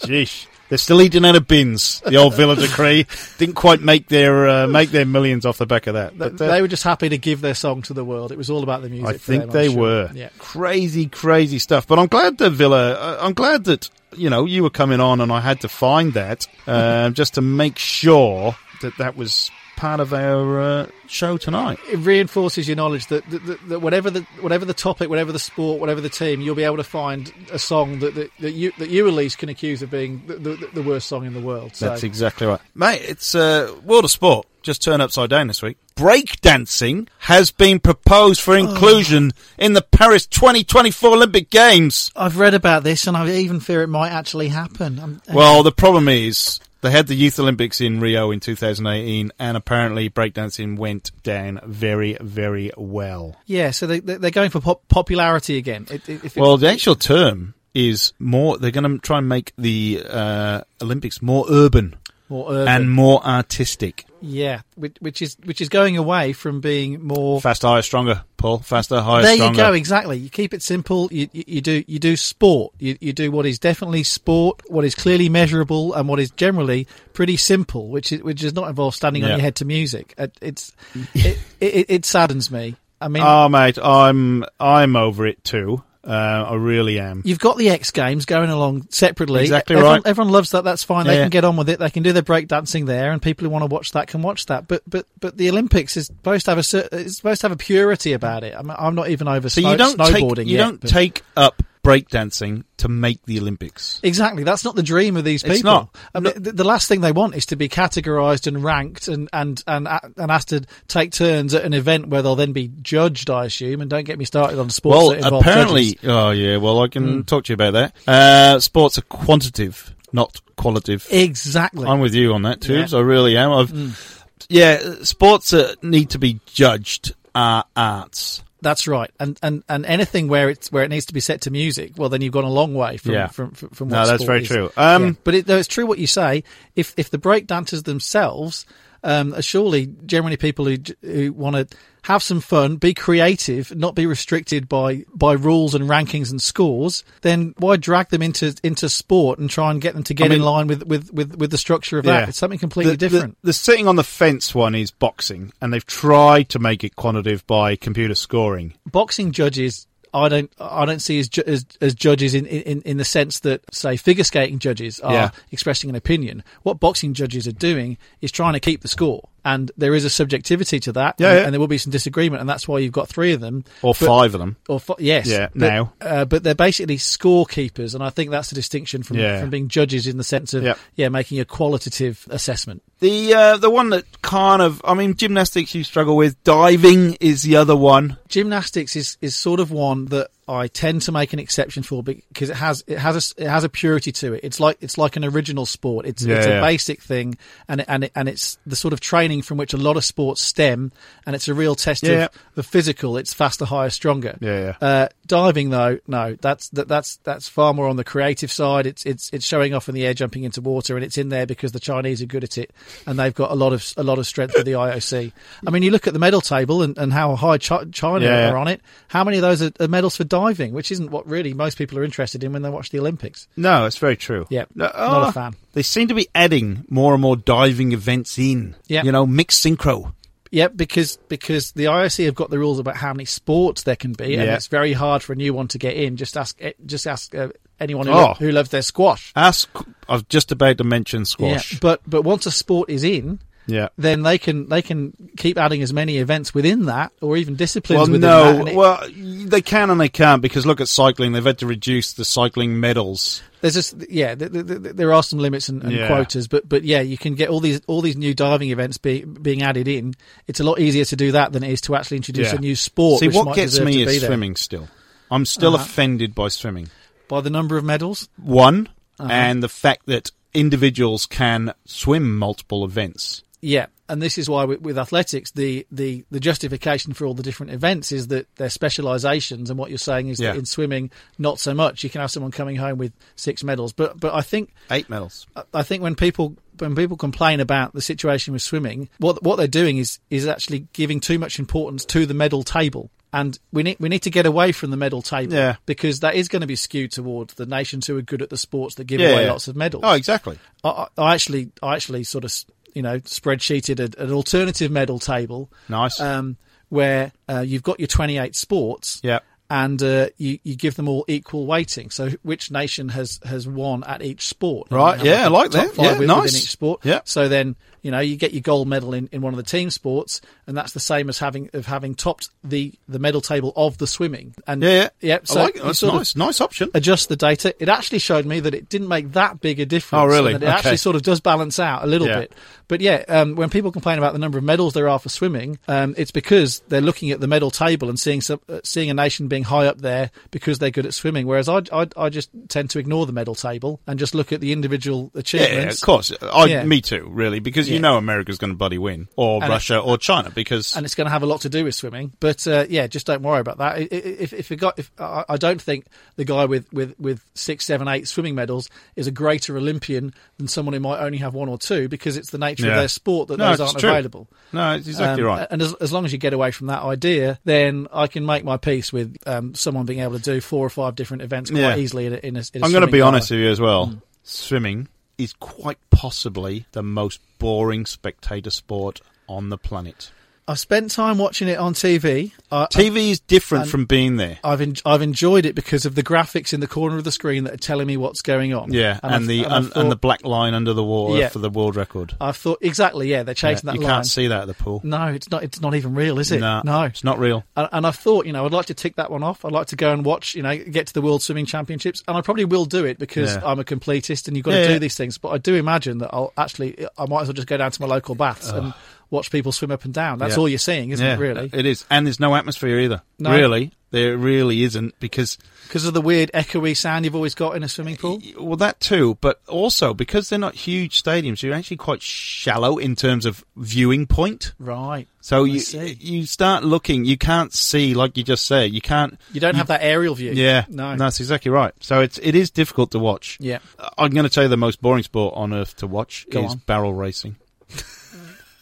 Jeez. They're still eating out of bins. The old Villa Decree didn't quite make their uh, make their millions off the back of that. But, uh, they were just happy to give their song to the world. It was all about the music. I think them, they sure. were. Yeah. Crazy, crazy stuff. But I'm glad that Villa, uh, I'm glad that, you know, you were coming on and I had to find that, uh, just to make sure that that was part of our uh, show tonight. it reinforces your knowledge that, that, that, that whatever the whatever the topic, whatever the sport, whatever the team, you'll be able to find a song that, that, that you that you at least can accuse of being the, the, the worst song in the world. So That's exactly right. Mate, it's uh, World of Sport. Just turn upside down this week. Breakdancing has been proposed for inclusion in the Paris 2024 Olympic Games. I've read about this, and I even fear it might actually happen. I'm, Well, the problem is they had the Youth Olympics in Rio in 2018, and apparently breakdancing went down very, very well. yeah, so they, they- they're going for pop- popularity again. It, it- Well, the actual term is more. They're going to try and make the uh, Olympics more urban more urban. and more artistic. yeah, which, which is which is going away from being more. Faster, higher, stronger. Paul, faster, higher, stronger. there stronger. you go. Exactly. You keep it simple. You, you, you do you do sport. You, you do what is definitely sport, what is clearly measurable, and what is generally pretty simple, which is which does not involve standing on your head to music. It, it's it, it, it saddens me. I mean, Oh, mate, I'm I'm over it too. Uh, I really am. You've got the X Games going along separately. Exactly everyone, right. Everyone loves that. That's fine. Yeah, they can get on with it. They can do their breakdancing there, and people who want to watch that can watch that. But but but the Olympics is supposed to have a it's supposed to have a purity about it. I'm, I'm not even over So snow, you don't snowboarding take you yet. don't but- take up breakdancing to make the Olympics. Exactly, that's not the dream of these people. It's not. I mean, the, the last thing they want is to be categorised and ranked and and and and asked to take turns at an event where they'll then be judged. I assume, and don't get me started on sports. Well, that apparently, judges. oh yeah. Well, I can talk to you about that. Uh, sports are quantitative, not qualitative. exactly. I'm with you on that, Tubes. Yeah. I really am. I've, yeah, sports uh, need to be judged are arts. That's right, and and and anything where it's where it needs to be set to music, well, then you've gone a long way from Yeah. from from, from No, that's very is. true. Um, Yeah. But it, though it's true what you say. If if the breakdancers themselves um, are surely generally people who who want to have some fun, be creative, not be restricted by by rules and rankings and scores, then why drag them into into sport and try and get them to get mean- in line with, with, with, with the structure of that? It's something completely The- the- different. The, sitting on the fence one is boxing, and they've tried to make it quantitative by computer scoring. boxing judges I don't I don't see as ju- as, as judges in, in in the sense that say figure skating judges are Yeah. expressing an opinion. What boxing judges are doing is trying to keep the score, and there is a subjectivity to that, Yeah, and, yeah. and there will be some disagreement, and that's why you've got three of them Or But- five of them. Or fi- yes, Yeah, but, now. uh, but they're basically scorekeepers, and I think that's the distinction from Yeah. from being judges in the sense of Yeah. yeah making a qualitative assessment. The uh, the one that kind of, I mean, gymnastics you struggle with. Diving is the other one. gymnastics is, is sort of one that I tend to make an exception for because it has it has a, it has a purity to it. It's like it's like an original sport. It's it's Yeah, yeah. a basic thing, and it, and it, and it's the sort of training from which a lot of sports stem, and it's a real test Yeah, of the physical. It's faster, higher, stronger. Yeah, Uh, diving though, no, that's that, that's that's far more on the creative side. It's it's it's showing off in the air, jumping into water, and it's in there because the Chinese are good at it, and they've got a lot of a lot of strength with the IOC. I mean, you look at the medal table and, and how high Chi- China are on it. How many of those are, are medals for diving, which isn't what really most people are interested in when they watch the Olympics. No, it's very true. Yeah, No, not a oh, fan. They seem to be adding more and more diving events in. Yeah. You know, mixed synchro. Yep, because because the IOC have got the rules about how many sports there can be, and Yeah. it's very hard for a new one to get in. Just ask eh, just ask uh, anyone who, Oh. lo- who loves their squash. Ask, I was just about to mention squash. Yeah, but but once a sport is in, Yeah. then they can they can keep adding as many events within that, or even disciplines Well, within no. that. it- Well, they can and they can't because look at cycling. They've had to reduce the cycling medals. there's just yeah, th- th- th- there are some limits and, and Yeah. quotas, but but yeah, you can get all these all these new diving events be, being added in. It's a lot easier to do that than it is to actually introduce Yeah. a new sport. See, which what might gets me is there. swimming still. I'm still Uh-huh. offended by swimming. by the number of medals. One, Uh-huh. and the fact that individuals can swim multiple events. Yeah, and this is why with, with athletics, the, the, the justification for all the different events is that they're specialisations, and what you're saying is Yeah. that in swimming, not so much. You can have someone coming home with six medals, but but I think Eight medals. I think when people when people complain about the situation with swimming, what what they're doing is is actually giving too much importance to the medal table. And we need we need to get away from the medal table Yeah. because that is going to be skewed towards the nations who are good at the sports that give Yeah, away lots of medals. Oh, exactly. I I actually, I actually sort of, you know, spreadsheeted a, an alternative medal table. Nice. Um, where uh, you've got your 28 sports. Yeah. And uh, you, you give them all equal weighting. So which nation has, has won at each sport? Right, yeah, I like that. Yeah, within nice. each sport. Yeah. So then, You know, you get your gold medal in, in one of the team sports, and that's the same as having of having topped the, the medal table of the swimming. And Yeah, yeah. yep. I So like. That's nice. Nice option. adjust the data. It actually showed me that it didn't make that big a difference. Oh, really? and it Okay. actually sort of does balance out a little Yeah. bit. But yeah, um, when people complain about the number of medals there are for swimming, um, it's because they're looking at the medal table and seeing some, uh, seeing a nation being high up there because they're good at swimming. Whereas I, I, I just tend to ignore the medal table and just look at the individual achievements. Yeah, of course. I, Yeah. Me too, really, because you Yeah. know America's going to bloody win, or And Russia, or China, because and it's going to have a lot to do with swimming. But uh, yeah, just don't worry about that. If if you got, if I I don't think the guy with, with, with six, seven, eight swimming medals is a greater Olympian than someone who might only have one or two because it's the nature Yeah. of their sport that No, those aren't true. available. no, it's exactly Um, right. And as, as long as you get away from that idea, then I can make my peace with um, someone being able to do four or five different events quite Yeah. easily in a, in a, in a I'm going to be honest with you as well. Mm. Swimming is quite possibly the most boring spectator sport on the planet. I've spent time watching it on TV. I, TV is different from being there. I've en- I've enjoyed it because of the graphics in the corner of the screen that are telling me what's going on. Yeah, and, I've- the and, and thought- the black line under the water Yeah. for the world record. I thought exactly. Yeah, they're chasing Yeah, that you line. can't see that at the pool. No, it's not. It's not even real, is it? No, no. it's not real. And, and I thought, you know, I'd like to tick that one off. I'd like to go and watch, you know, get to the World Swimming Championships, and I probably will do it because Yeah. I'm a completist, and you've got to do these things. But I do imagine that I'll actually, I might as well just go down to my local baths and watch people swim up and down. That's Yeah. all you're seeing, isn't yeah, it? Really, it is, and there's no atmosphere either. No. Really, there really isn't because because of the weird echoey sound you've always got in a swimming pool. well that too, but also because they're not huge stadiums, you're actually quite shallow in terms of viewing point. Right. So I you see. you start looking, you can't see like you just said, you can't. You don't have that aerial view. Yeah, No. that's exactly right. So it's it is difficult to watch. Yeah. I'm going to tell you the most boring sport on earth to watch Go is on. barrel racing.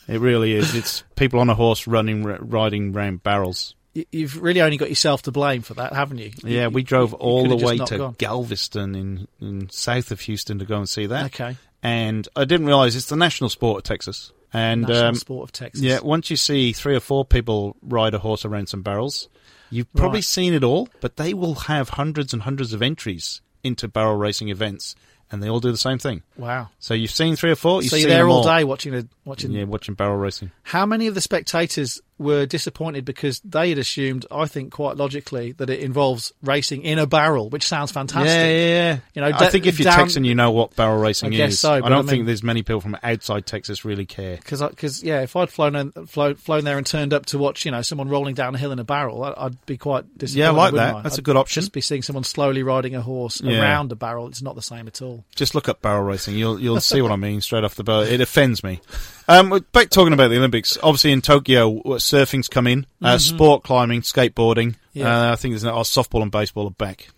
It really is. It's people on a horse running, riding round barrels. You've really only got yourself to blame for that, haven't you? You- Yeah, you- we drove you all could the way to gone. Galveston in, in south of Houston to go and see that. Okay. And I didn't realise it's the national sport of Texas. And National um, sport of Texas. yeah, once you see three or four people ride a horse around some barrels, you've probably Right. seen it all. But they will have hundreds and hundreds of entries into barrel racing events, and they all do the same thing. Wow. So you've seen three or four. You've so you're seen there them all day watching a watching. Yeah, watching barrel racing. How many of the spectators were disappointed because they had assumed, I think, quite logically, that it involves racing in a barrel, which sounds fantastic. Yeah, yeah, yeah. You know, I think if you're down- Texan, you know what barrel racing I guess is. so, I don't I mean- think there's many people from outside Texas really care. Because, yeah, if I'd flown, in, flown flown there and turned up to watch, you know, someone rolling down a hill in a barrel, I- I'd be quite disappointed. Yeah, I like that. I? That's a I'd good option. Just be seeing someone slowly riding a horse Yeah. around a barrel. It's not the same at all. Just look up barrel racing. You'll you'll see what I mean straight off the bat. It offends me. Um, back talking about the Olympics. Obviously in Tokyo, uh, surfing's come in. Uh, Sport climbing, skateboarding. Mm-hmm. Yeah. Uh, I think there's no, oh, softball and baseball are back.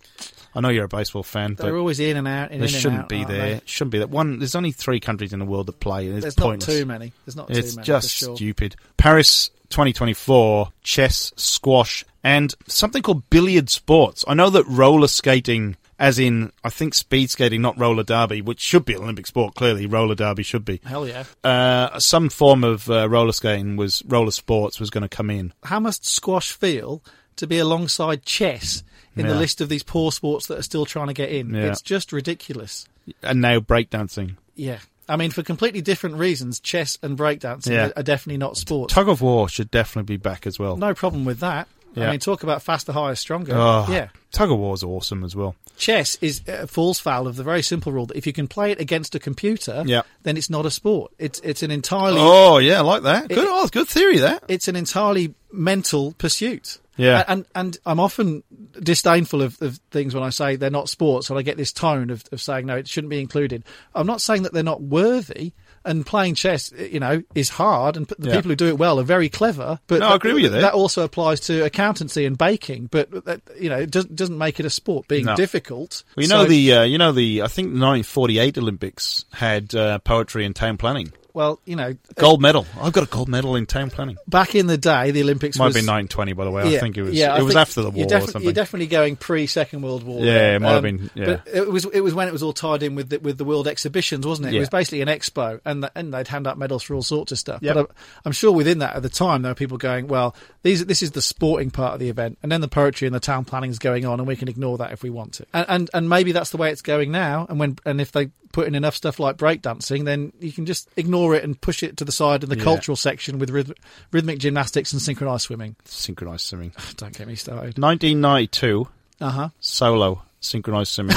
I know you're a baseball fan, but. They're but always in and out. In they and shouldn't out, be there. they? Shouldn't be that one. There's only three countries in the world that play, it's There's pointless. not too many. There's not It's too many. just sure. stupid. Paris 2024, chess, squash, and something called billiard sports. I know that roller skating, as in, I think speed skating, not roller derby, which should be an Olympic sport, clearly, roller derby should be. Hell yeah. Uh, some form of uh, roller skating was, roller sports was going to come in. How must squash feel to be alongside chess in the list of these poor sports that are still trying to get in? Yeah. It's just ridiculous. And now breakdancing. Yeah. I mean, for completely different reasons, chess and breakdancing Yeah. are, are definitely not sports. Tug of war should definitely be back as well. no problem with that. Yeah. I mean, talk about faster, higher, stronger. Oh, Yeah. Tug of war's awesome as well. Chess is uh, falls foul of the very simple rule that if you can play it against a computer, Yeah. then it's not a sport. It's it's an entirely Oh, yeah, I like that. Good, It- oh, good theory, that. it's an entirely mental pursuit. Yeah. and and I'm often disdainful of, of things when I say they're not sports, and I get this tone of, of saying no, it shouldn't be included. I'm not saying that they're not worthy. And playing chess, you know, is hard, and the Yeah. people who do it well are very clever. But No, I agree with you there. That also applies to accountancy and baking. But that, you know, it doesn't, doesn't make it a sport. Being No. difficult. Well, you know the uh, you know the I think the 1948 Olympics had uh, poetry and town planning. Well, you know, uh, Gold medal. I've got a gold medal in town planning. back in the day, the Olympics Might was have been 1920, by the way. I think it was. yeah, I it was after the war you're, or something. you're definitely going pre Second World War. Yeah, there. it might have um, been, yeah. But it was it was when it was all tied in with the, with the World Exhibitions, wasn't it? It was basically an expo, and the, and they'd hand out medals for all sorts of stuff. Yep. But I'm, I'm sure within that at the time there were people going, well, these this is the sporting part of the event, and then the poetry and the town planning is going on, and we can ignore that if we want to. And and, and maybe that's the way it's going now. And when and if they put in enough stuff like breakdancing, then you can just ignore ignore it and push it to the side in the Yeah. cultural section with rhyth- rhythmic gymnastics and synchronized swimming. Synchronized swimming. Don't get me started. 1992, Uh huh. solo synchronized swimming.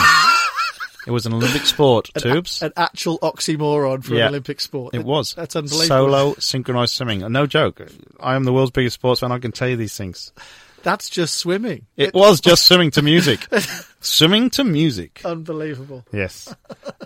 it was an Olympic sport, Tubes. An actual oxymoron for Yeah. an Olympic sport. It was. That's unbelievable. Solo synchronized swimming. No joke. I am the world's biggest sportsman. I can tell you these things. That's just swimming. It was just swimming to music. swimming to music. Unbelievable. Yes.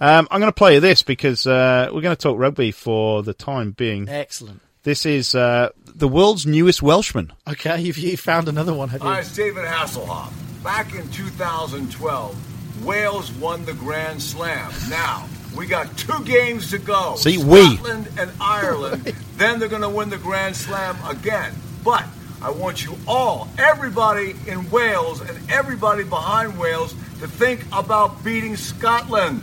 Um, I'm going to play you this because uh, we're going to talk rugby for the time being. Excellent. This is uh, the world's newest Welshman. Okay, you've, you found another one, have you? Hi, it's David Hasselhoff. Back in 2012, Wales won the Grand Slam. Now, we got two games to go. See, we. Scotland and Ireland. then they're going to win the Grand Slam again. But I want you all, everybody in Wales and everybody behind Wales, to think about beating Scotland.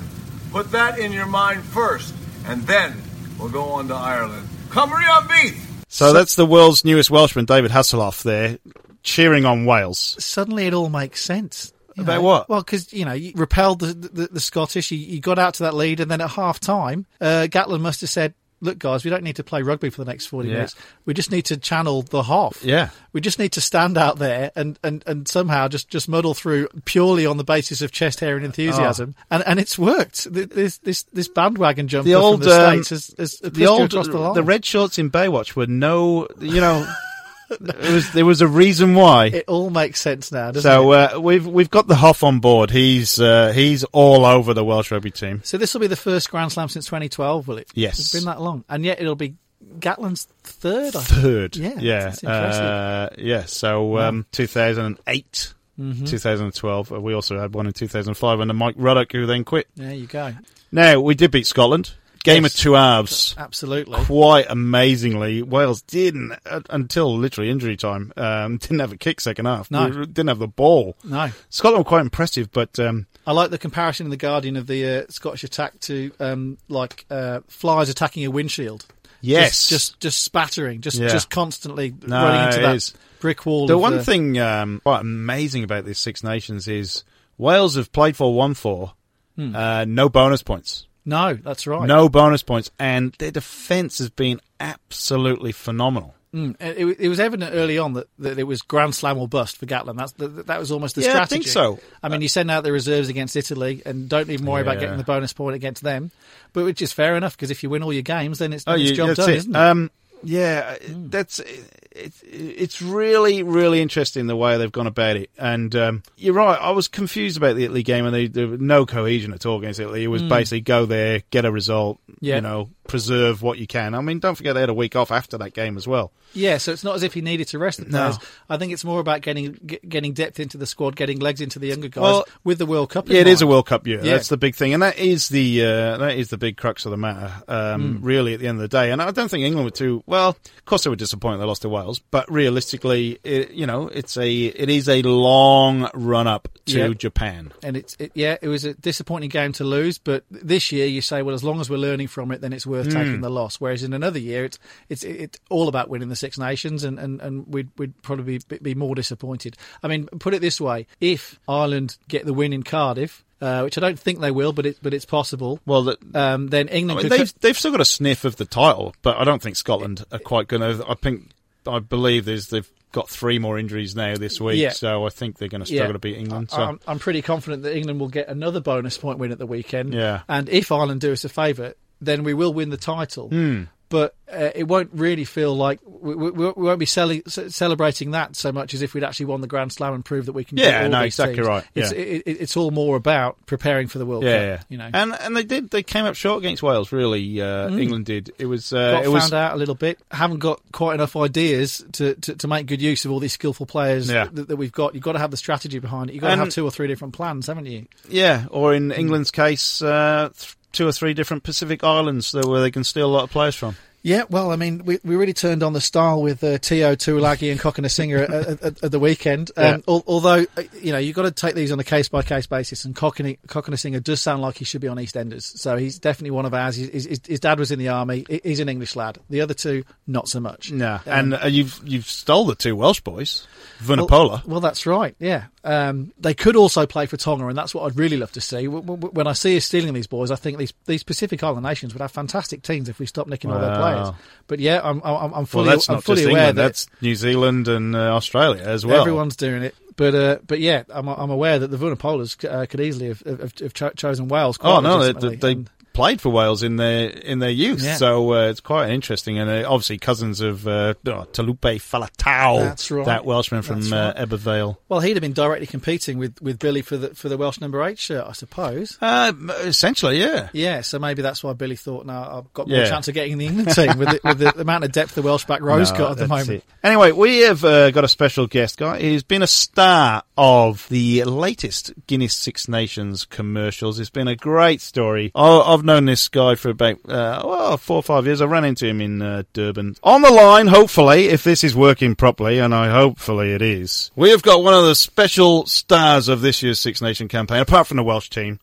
Put that in your mind first, and then we'll go on to Ireland. Cymru am byth! So, that's the world's newest Welshman, David Hasselhoff, there, cheering on Wales. Suddenly it all makes sense. You About know? what? Well, because you know you repelled the the, the Scottish, you, you got out to that lead, and then at half time, uh, Gatland must have said, "Look, guys, we don't need to play rugby for the next forty Yeah. minutes. We just need to channel the half. Yeah. we just need to stand out there and, and, and somehow just, just muddle through purely on the basis of chest hair and enthusiasm, and and it's worked. This this this bandwagon jump The old, from the um, states has, has The old, across the line. the red shorts in Baywatch were no, you know, it was, there was a reason why. it all makes sense now, doesn't So it? uh, we've we've got the Hoff on board. He's uh, he's all over the Welsh rugby team. So this will be the first Grand Slam since 2012, will it? Yes. It's been that long. And yet it'll be Gatland's third, I think. Third, Yeah, yeah, uh, yeah. So um, 2008, Mm-hmm. 2012. Uh, we also had one in 2005 under Mike Ruddock, who then quit. There you go. Now we did beat Scotland. Game Yes. of two halves. Absolutely. Quite amazingly, Wales didn't uh, until literally injury time. Um, didn't have a kick second half. No. We didn't have the ball. No. Scotland were quite impressive, but um, I like the comparison in The Guardian of the uh, Scottish attack to um, like uh, flies attacking a windshield. yes, Just, just, just spattering, just, Yeah. just constantly No, running into that is. brick wall. The one uh, thing um, quite amazing about these Six Nations is Wales have played for one four, Hmm. uh, no bonus points, No, that's right. no bonus points, and their defence has been absolutely phenomenal. Mm. It, it was evident early on that, that it was Grand Slam or bust for Gatland. That's that, that was almost the Yeah, I think so. I mean, you send out the reserves against Italy and don't even worry about getting the bonus point against them, but which is fair enough because if you win all your games, then it's, Oh, it's you- job done, it. isn't it? Um, yeah, uh, hmm. that's uh, it's it's really really interesting the way they've gone about it. And um, you're right. I was confused about the Italy game, and they, there was no cohesion at all against Italy. It was hmm. basically go there, get a result, Yeah. you know, preserve what you can. I mean, don't forget they had a week off after that game as well. Yeah, so it's not as if he needed to rest the No. players. I think it's more about getting get, getting depth into the squad, getting legs into the younger guys Well, with the World Cup. Yeah, it is a. World Cup year. Yeah. That's the big thing, and that is the uh, that is the big crux of the matter. Um, Hmm. Really, at the end of the day, and I don't think England were too well. Of course, they were disappointed they lost to Wales, but realistically, it, you know, it's a it is a long run up to Yeah. Japan. And it's it, yeah, it was a disappointing game to lose. But this year, you say, well, as long as we're learning from it, then it's worth Hmm. taking the loss. Whereas in another year, it's it's it's all about winning the Six Nations, and, and, and we'd we'd probably be, be more disappointed. I mean, put it this way: if Ireland get the win in Cardiff, uh, which I don't think they will, but it but it's possible. Well, the, Um, then I England mean, could. they've they've still got a sniff of the title, but I don't think Scotland are quite going to. I think I believe there's they've got three more injuries now this week, Yeah. so I think they're going to struggle to beat England. So. I'm, I'm pretty confident that England will get another bonus point win at the weekend. Yeah. And if Ireland do us a favour, then we will win the title. Hmm. But uh, it won't really feel like we, we, we won't be ce- celebrating that so much as if we'd actually won the Grand Slam and proved that we can. Yeah, no, exactly teams. right, It's yeah. it, it, it's all more about preparing for the World Yeah, Cup. yeah. You know, and and they did. They came up short against Wales. Really, uh, England did. It was. Uh, got it was. found out a little bit. Haven't got quite enough ideas to, to, to make good use of all these skillful players Yeah. that, that we've got. You've got to have the strategy behind it. You've got to have two or three different plans, haven't you? Yeah, or in England's case, uh, th- two or three different Pacific islands where they can steal a lot of players from. Yeah, well, I mean, we, we really turned on the style with uh, Tio Tuilagi and Cokanasiga at, at, at, the weekend. Um, Yeah. al- although, uh, you know, you've got to take these on a case by case basis. And Cokanasiga does sound like he should be on EastEnders. So he's definitely one of ours. His, his, his dad was in the army. He's an English lad. The other two, not so much. Yeah, Um, and uh, you've you've stole the two Welsh boys, well, Vunipola. well, that's right. Yeah. Um, they could also play for Tonga, and that's what I'd really love to see. When I see us stealing these boys, I think these these Pacific Island nations would have fantastic teams if we stop nicking all their players. But yeah, I'm I'm, I'm Well, fully that's I'm not fully just aware England. that That's New Zealand and uh, Australia as well. everyone's doing it. But uh, but yeah, I'm I'm aware that the Vunipolas uh, could easily have, have, have cho- chosen Wales. Quite Oh no, they, they played for Wales in their in their youth, Yeah. so uh, it's quite interesting. And uh, obviously, cousins of uh, oh, Taulupe Faletau, right. that Welshman from uh, right. Ebbw Vale. well, he'd have been directly competing with, with Billy for the for the Welsh number eight shirt, I suppose. Uh, essentially, yeah. Yeah, so maybe that's why Billy thought, no, I've got more Yeah. chance of getting in the England team with the, with the amount of depth the Welsh back row's No, got at the moment. it. Anyway, we have uh, got a special guest guy. He's been a star of the latest Guinness Six Nations commercials. It's been a great story. I've known this guy for about uh, well four or five years. I ran into him in uh, Durban. On the line, hopefully, if this is working properly, and I hopefully it is. We have got one of the special stars of this year's Six Nation campaign, apart from the Welsh team.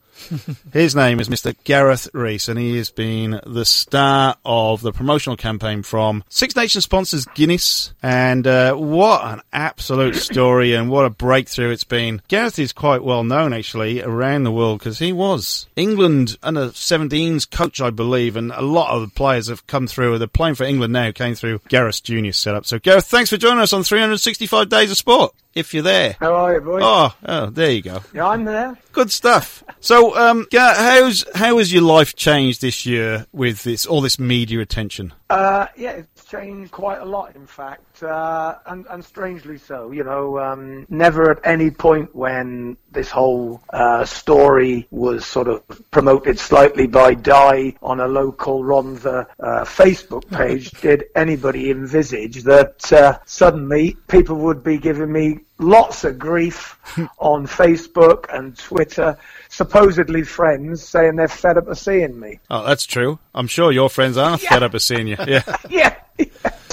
His name is Mr. Gareth Rees, and he has been the star of the promotional campaign from Six Nations sponsors Guinness. And uh, what an absolute story, and what a breakthrough it's been. Gareth is quite well known, actually, around the world because he was England under 17s coach, I believe, and a lot of the players have come through. They're playing for England now, came through Gareth's junior setup. So, Gareth, thanks for joining us on 365 Days of Sport, if you're there. How are you, boys? Oh, oh, there you go. Yeah, I'm there. Good stuff. So, um, Gar- how's how has your life changed this year with this all this media attention? Uh, yeah, it's changed quite a lot, in fact, uh, and, and strangely so. You know, um, never at any point when this whole uh, story was sort of promoted slightly by Dai on a local Rhondda uh, Facebook page did anybody envisage that uh, suddenly people would be giving me lots of grief on Facebook and Twitter, supposedly friends saying they're fed up of seeing me. Oh, that's true. I'm sure your friends are fed up of seeing you. Yeah. yeah.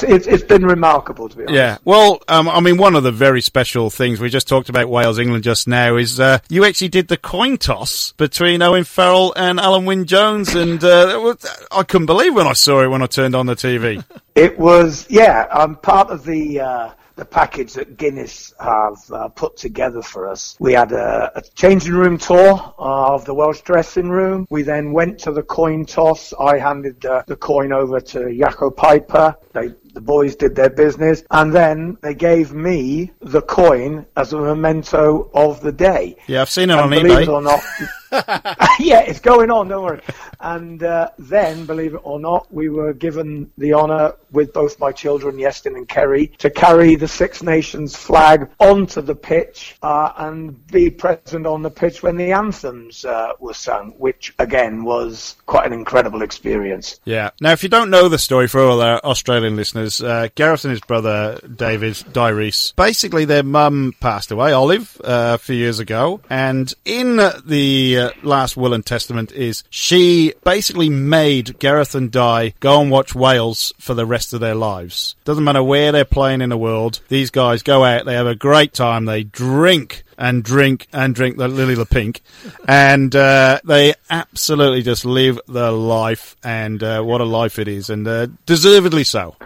It's, it's been remarkable, to be honest. Yeah. Well, um, I mean, one of the very special things we just talked about Wales England just now is uh, you actually did the coin toss between Owen Farrell and Alun Wyn Jones, and uh, was- I couldn't believe when I saw it when I turned on the TV. It was, yeah, I'm um, part of the uh, the package that Guinness have uh, put together for us. We had a, a changing room tour of the Welsh dressing room. We then went to the coin toss. I handed uh, the coin over to Jaco Peyper. They, the boys did their business, and then they gave me the coin as a memento of the day. Yeah, I've seen it And on believe it or not, yeah, it's going on. Don't worry. And uh, then, believe it or not, we were given the honour with both my children, Iestyn and Kerry, to carry the Six Nations flag onto the pitch uh, and be present on the pitch when the anthems uh, were sung, which again was quite an incredible experience. Yeah. Now, if you don't know the story for all our Australian listeners, uh, Gareth and his brother David Dyrese, basically their mum passed away, Olive, uh, a few years ago, and in the uh, last will and testament is she basically made Gareth and Dai go and watch Wales for the rest of their lives. Doesn't matter where they're playing in the world, these guys go out, they have a great time, they drink and drink and drink the Lily the Pink, and uh, they absolutely just live the life, and uh, what a life it is, and uh, deservedly so.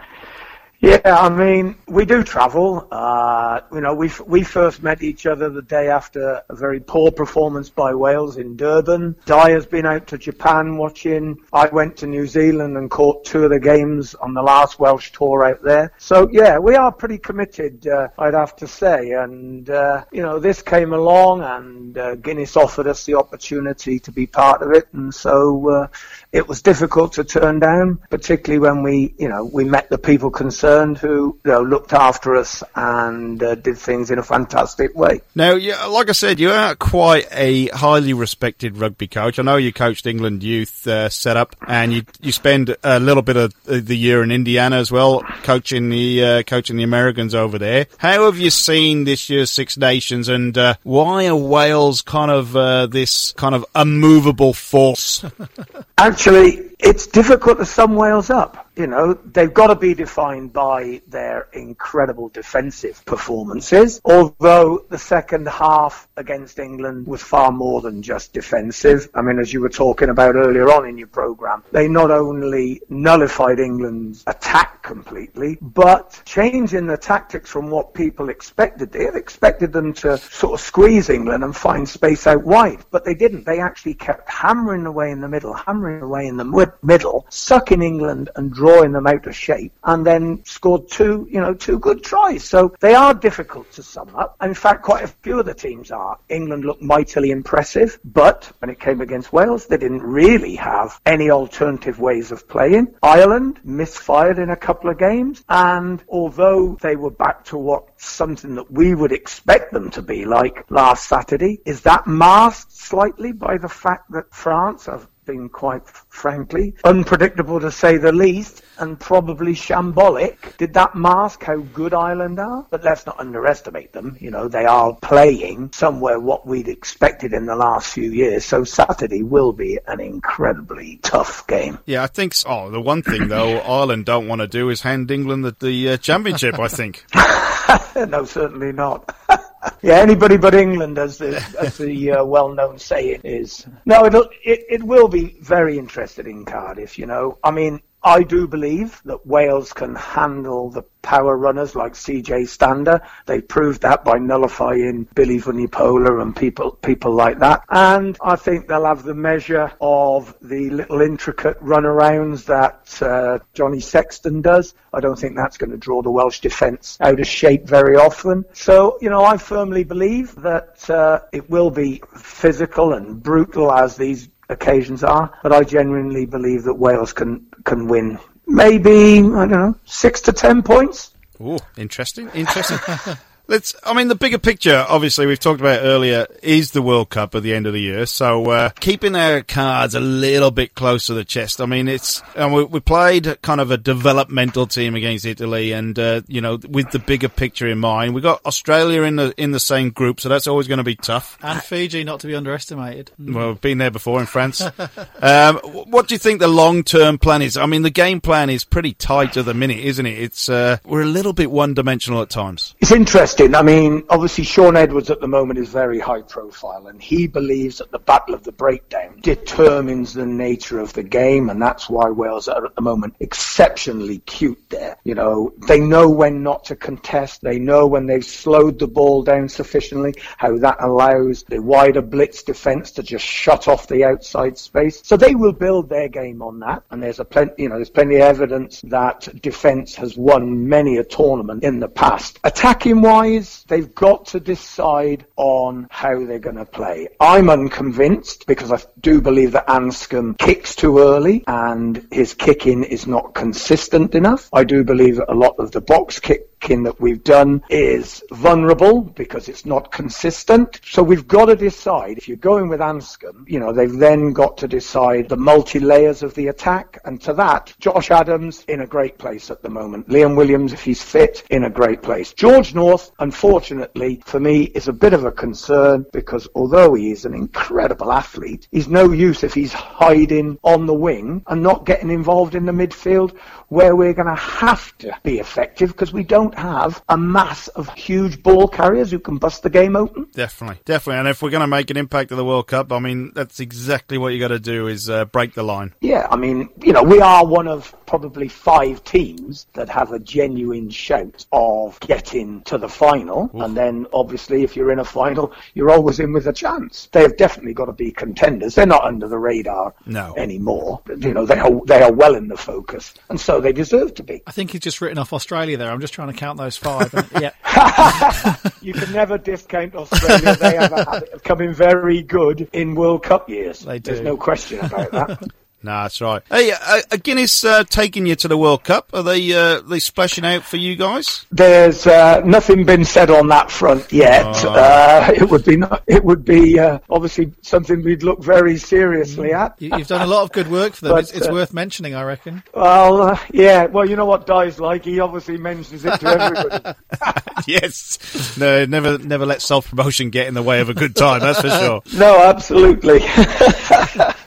Yeah, I mean, we do travel. Uh, you know, we we first met each other the day after a very poor performance by Wales in Durban. Dai has been out to Japan watching. I went to New Zealand and caught two of the games on the last Welsh tour out there. So yeah, we are pretty committed, uh, I'd have to say. And uh, you know, this came along, and uh, Guinness offered us the opportunity to be part of it, and so uh, it was difficult to turn down, particularly when we, you know, we met the people concerned who, you know, looked after us and uh, did things in a fantastic way. Now, yeah, like I said, you are quite a highly respected rugby coach. I know you coached England youth uh, setup, and you you spend a little bit of the year in Indiana as well, coaching the uh, coaching the Americans over there. How have you seen this year's Six Nations, and uh, why are Wales kind of uh, this kind of unmovable force? Actually, it's difficult to sum Wales up. You know, they've got to be defined by their incredible defensive performances. Although the second half against England was far more than just defensive. I mean, as you were talking about earlier on in your programme, they not only nullified England's attack completely, but changing the tactics from what people expected. They had expected them to sort of squeeze England and find space out wide, but they didn't. They actually kept hammering away in the middle, hammering away in the mid- middle, sucking England and drawing them out of shape, and then scored two, you know, two good tries. So they are difficult to sum up. In fact, quite a few of the teams are. England looked mightily impressive, but when it came against Wales, they didn't really have any alternative ways of playing. Ireland misfired in a couple of games, and although they were back to what something that we would expect them to be like last Saturday, is that masked slightly by the fact that France have been quite frankly unpredictable to say the least and probably shambolic. Did that mask how good Ireland are? But let's not underestimate them. You know, they are playing somewhere what we'd expected in the last few years. So Saturday will be an incredibly tough game. Yeah, I think. So. Oh, the one thing though, Ireland don't want to do is hand England the, the uh, championship. I think. no, certainly not. yeah, anybody but England, as the, as the uh, well-known saying is. No, it'll, it it will be very interested in Cardiff. You know, I mean, I do believe that Wales can handle the power runners like CJ Stander. They proved that by nullifying Billy Vunipola and people people like that. And I think they'll have the measure of the little intricate runarounds that uh, Johnny Sexton does. I don't think that's going to draw the Welsh defence out of shape very often. So, you know, I firmly believe that uh, it will be physical and brutal as these occasions are, but I genuinely believe that Wales can can win. Maybe I don't know six to ten points. Oh, interesting, interesting. Let's. I mean, the bigger picture, obviously, we've talked about earlier, is the World Cup at the end of the year. So uh, keeping our cards a little bit close to the chest. I mean, it's and we, we played kind of a developmental team against Italy, and uh, you know, with the bigger picture in mind, we got Australia in the in the same group, so that's always going to be tough. And Fiji, not to be underestimated. Well, we've been there before in France. um, what do you think the long term plan is? I mean, the game plan is pretty tight at the minute, isn't it? It's uh, we're a little bit one dimensional at times. It's interesting. I mean, obviously, Shaun Edwards at the moment is very high profile, and he believes that the Battle of the Breakdown determines the nature of the game, and that's why Wales are at the moment exceptionally cute there. You know, they know when not to contest, they know when they've slowed the ball down sufficiently, how that allows the wider blitz defence to just shut off the outside space. So they will build their game on that, and there's a plenty, you know, there's plenty of evidence that defence has won many a tournament in the past. Attacking wise, they've got to decide on how they're going to play. I'm unconvinced because I do believe that Anscombe kicks too early and his kicking is not consistent enough. I do believe that a lot of the box kick kicking that we've done is vulnerable because it's not consistent. So we've got to decide if you're going with Anscombe, you know, they've then got to decide the multi layers of the attack. And to that, Josh Adams in a great place at the moment. Liam Williams, if he's fit, in a great place. George North, unfortunately, for me, is a bit of a concern because although he is an incredible athlete, he's no use if he's hiding on the wing and not getting involved in the midfield where we're going to have to be effective because we don't have a mass of huge ball carriers who can bust the game open. Definitely, definitely. And if we're going to make an impact at the World Cup, I mean, that's exactly what you got to do is uh, break the line. Yeah, I mean, you know, we are one of probably five teams that have a genuine shout of getting to the final. Oof. And then, obviously, if you're in a final, you're always in with a chance. They have definitely got to be contenders. They're not under the radar no. anymore. You know, they are they are well in the focus, and so they deserve to be. I think he's just written off Australia there. I'm just trying to count those five. yeah. you can never discount Australia. They have a habit of coming very good in World Cup years. They do. There's no question about that. No, that's right. Hey, uh, Guinness uh, taking you to the World Cup. Are they uh, they splashing out for you guys? There's uh, nothing been said on that front yet. Oh. it would be not, it would be uh, obviously something we'd look very seriously at. You, have done a lot of good work for them. But, it's, it's worth mentioning, I reckon. Well, yeah. Well, you know what Dai's like. He obviously mentions it to everybody. yes. No, never never let self promotion get in the way of a good time. That's for sure. No, absolutely.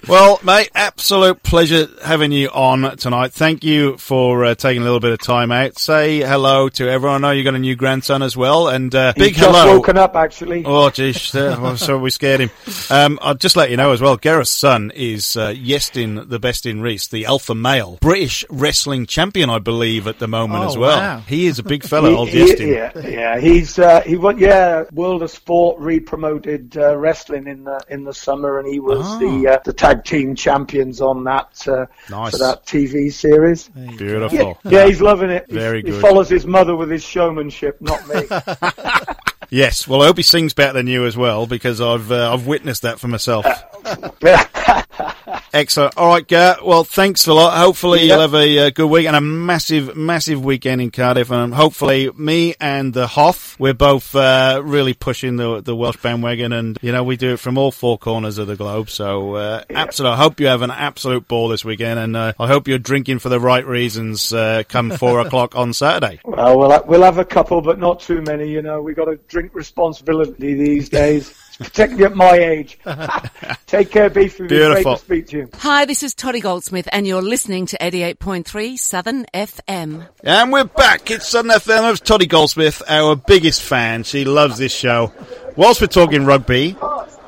well, mate, absolutely absolute pleasure having you on tonight. Thank you for uh, taking a little bit of time out. Say hello to everyone. I know you got a new grandson as well, and uh, big just hello. woken up, actually. Oh, geez, uh, well, so we scared him. Um, I'll just let you know as well. Gareth's son is uh, Iestyn, the best in Rees, the alpha male British wrestling champion, I believe, at the moment Oh, as well. wow. He is a big fella, old He- Iestyn. yeah, yeah, he's uh, he went yeah World of Sport re-promoted uh, wrestling in the in the summer, and he was Ah. the uh, the tag team champions on that uh, Nice. for that TV series. Beautiful. Yeah, he's loving it. He's- Very He good. follows his mother with his showmanship, not me. Yes, well, I hope he sings better than you as well because I've uh, I've witnessed that for myself. Excellent. All right, Gareth. Well, thanks a lot. Hopefully, Yeah. you'll have a uh, good week and a massive, massive weekend in Cardiff. And hopefully, me and the Hoff, we're both uh, really pushing the the Welsh bandwagon. And you know, we do it from all four corners of the globe. So, uh, absolutely, I hope you have an absolute ball this weekend, and uh, I hope you're drinking for the right reasons. Uh, come four o'clock on Saturday. well, we'll we'll have a couple, but not too many. You know, we got to drink responsibility these days, particularly at my age. Take care, Beefy. It was Great Beautiful. to speak to you. Hi, this is Toddy Goldsmith, and you're listening to 88.3 Southern FM. And we're back. It's Southern FM. It's Toddy Goldsmith, our biggest fan. She loves this show. Whilst we're talking rugby,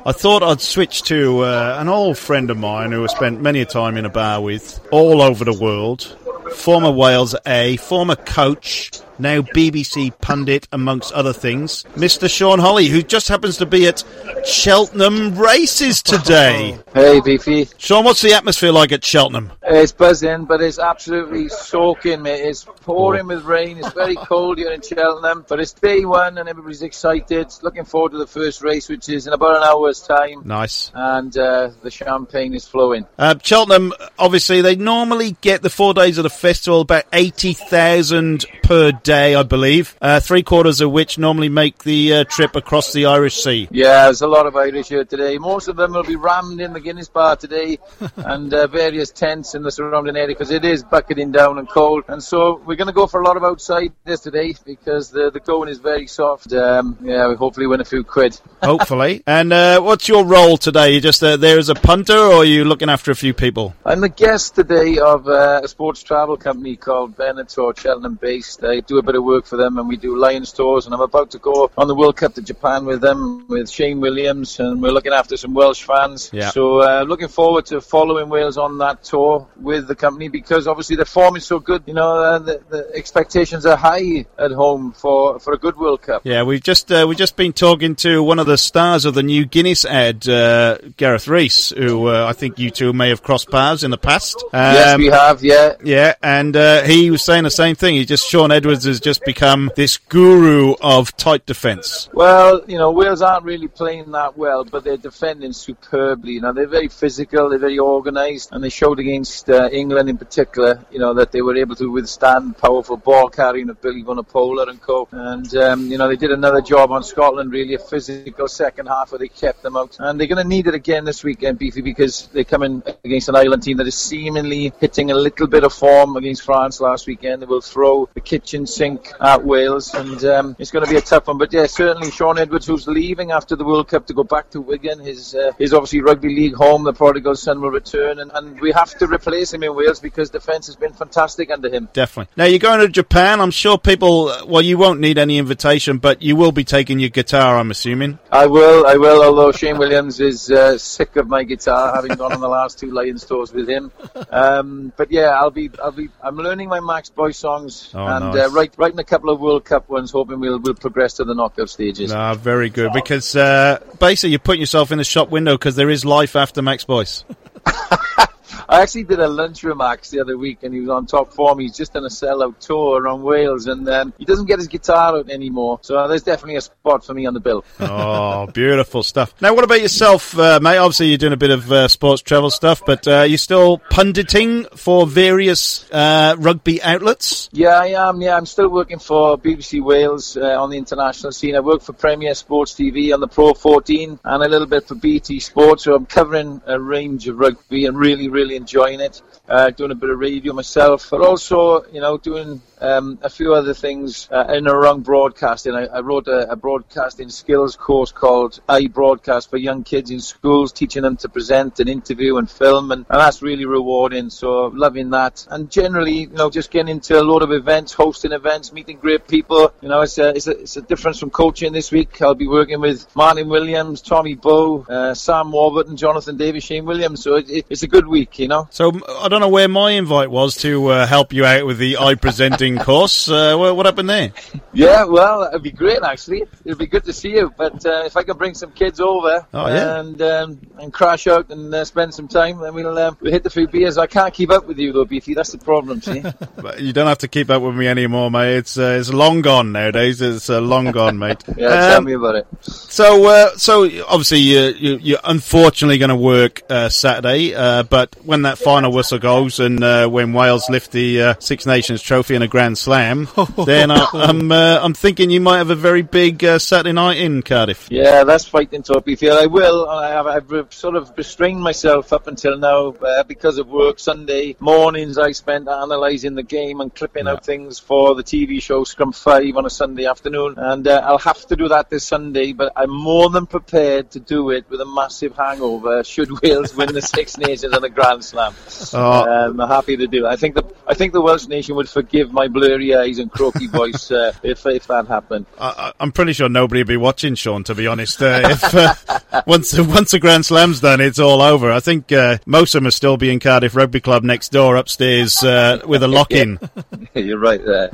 I thought I'd switch to uh, an old friend of mine who I spent many a time in a bar with all over the world. Former Wales A, former coach, now BBC pundit, amongst other things. Mr. Sean Holley, who just happens to be at Cheltenham Races today. Hey, Beefy. Sean, what's the atmosphere like at Cheltenham? It's buzzing, but it's absolutely soaking, mate. It's pouring with rain. It's very cold here in Cheltenham, but it's day one and everybody's excited. Looking forward to the first race, which is in about an hour's time. Nice. And uh, the champagne is flowing. Uh, Cheltenham, obviously, they normally get the four days of the festival about 80,000 per day, I believe. Uh, three quarters of which normally make the uh, trip across the Irish Sea. Yeah, there's a lot of Irish here today. Most of them will be rammed in the Guinness Bar today and uh, various tents in the surrounding area because it is bucketing down and cold. And so we're going to go for a lot of outside this today because the, the going is very soft. Um, yeah, we hopefully win a few quid. Hopefully. and uh, what's your role today? You just uh, there as a punter, or are you looking after a few people? I'm the guest today of uh, a sports travel company called Benetor, Cheltenham based. I do a bit of work for them and we do Lions tours and I'm about to go on the World Cup to Japan with them, with Shane Williams and we're looking after some Welsh fans. Yeah. So uh, looking forward to following Wales on that tour with the company because obviously the form is so good. You know, uh, the, the expectations are high at home for, for a good World Cup. Yeah, we've just uh, we've just been talking to one of the stars of the new Guinness ad, uh, Gareth Rees, who uh, I think you two may have crossed paths in the past. yes, Um, we have, yeah. Yeah, and uh, he was saying the same thing. He just Shaun Edwards has just become this guru of tight defence. Well, you know, Wales aren't really playing that well, but they're defending superbly. You know, they're very physical, they're very organised, and they showed against uh, England in particular, you know, that they were able to withstand powerful ball carrying of Billy Vunipola and co. And, um, you know, they did another job on Scotland, really, a physical second half where they kept them out. And they're going to need it again this weekend, Beefy, because they're coming against an Ireland team that is seemingly hitting a little bit of form against France last weekend. They will throw the kitchen sink at Wales, and um, it's going to be a tough one. But yeah, certainly Shaun Edwards, who's leaving after the World Cup to go back to Wigan, his uh, his obviously rugby league home. The prodigal son will return, and, and we have to replace him in Wales because defence has been fantastic under him. Definitely. Now you're going to Japan. I'm sure people. Well, you won't need any invitation, but you will be taking your guitar. I'm assuming. I will, I will. Although Shane Williams is uh, sick of my guitar, having gone on the last two Lions tours with him. Um, but yeah, I'll be, I'll I'm learning my Max Boyce songs Oh, and nice. uh, write, writing a couple of World Cup ones, hoping we'll we'll progress to the knockout stages. Ah, very good. Because uh, basically, you're putting yourself in the shop window because there is life after Max Boyce. I actually did a lunch with Max the other week, and he was on top form. He's just on a sellout tour around Wales, and um, he doesn't get his guitar out anymore. So there's definitely a spot for me on the bill. oh, beautiful stuff. Now, what about yourself, uh, mate? Obviously, you're doing a bit of uh, sports travel stuff, but uh, you're still punditing for various uh, rugby outlets. Yeah, I am. Yeah, I'm still working for BBC Wales uh, on the international scene. I work for Premier Sports TV on the Pro 14 and a little bit for BT Sports. So I'm covering a range of rugby and really, really enjoying it. Uh, doing a bit of radio myself, but also, you know, doing um, a few other things uh, in around broadcasting. I, I wrote a, a broadcasting skills course called I Broadcast for young kids in schools, teaching them to present and interview and film, and, and that's really rewarding. So loving that, and generally, you know, just getting into a lot of events, hosting events, meeting great people. You know, it's a it's a, it's a difference from coaching this week. I'll be working with Martyn Williams, Tommy Bowe, uh, Sam Warburton, Jonathan Davies, Shane Williams. So it, it, it's a good week, you know. So I don't know where my invite was to uh, help you out with the eye presenting course. Uh, what, what happened there? Yeah, well, it'd be great actually. It'd be good to see you. But uh, if I could bring some kids over Oh, yeah. and um, and crash out and uh, spend some time, then we'll um, we'll hit the few beers. I can't keep up with you though, Beefy. That's the problem. See. But you don't have to keep up with me anymore, mate. It's uh, it's long gone nowadays. It's uh, long gone, mate. yeah, tell Um, me about it. So, uh, so obviously you, you, you're unfortunately going to work uh, Saturday, uh, but when that final whistle goes and uh, when Wales lift the uh, Six Nations Trophy in a Grand Slam, then I, I'm uh, I'm thinking you might have a very big uh, Saturday night in Cardiff. Yeah, that's fighting talk, Beefy. I will. I have, I've sort of restrained myself up until now uh, because of work. Sunday mornings I spent analysing the game and clipping out things for the TV show Scrum 5 on a Sunday afternoon. And uh, I'll have to do that this Sunday, but I'm more than prepared to do it with a massive hangover should Wales win the Six Nations and the Grand Slam. Oh. Um, I'm happy to do it. I think the I think the Welsh nation would forgive my blurry eyes and croaky voice uh, if if that happened. I, I- I'm pretty sure nobody would be watching Sean. To be honest, uh, if uh, once once the Grand Slam's done, it's all over. I think uh, most of them will still be in Cardiff Rugby Club next door upstairs uh, with a lock in. You're right there.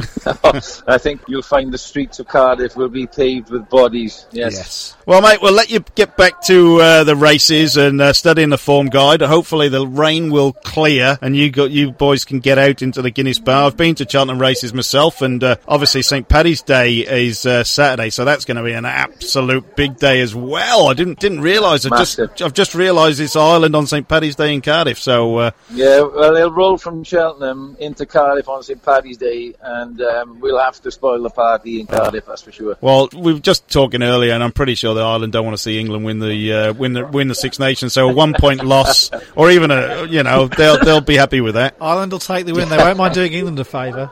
I think you'll find the streets of Cardiff will be paved with bodies. Yes. Well, mate, we'll let you get back to uh, the races and uh, studying the form guide. Hopefully, the rain will clear and you got you boys can get out into the Guinness Bar. I've been to Cheltenham races myself, and uh, obviously St Paddy's Day is uh, Saturday, so that's going to be an absolute big day as well. I didn't didn't realise. I've just I've just realised it's Ireland on St Paddy's Day in Cardiff. So uh, Yeah, well, they'll roll from Cheltenham into Cardiff on St Paddy's Day, and um, we'll have to spoil the party in Cardiff, that's for sure. Well, we were just talking earlier, and I'm pretty sure that Ireland don't want to see England win the uh, win the win the Six Nations. So a one point loss, or even a you know they'll they'll be happy with that. Ireland will take the win. They won't mind doing England a favour.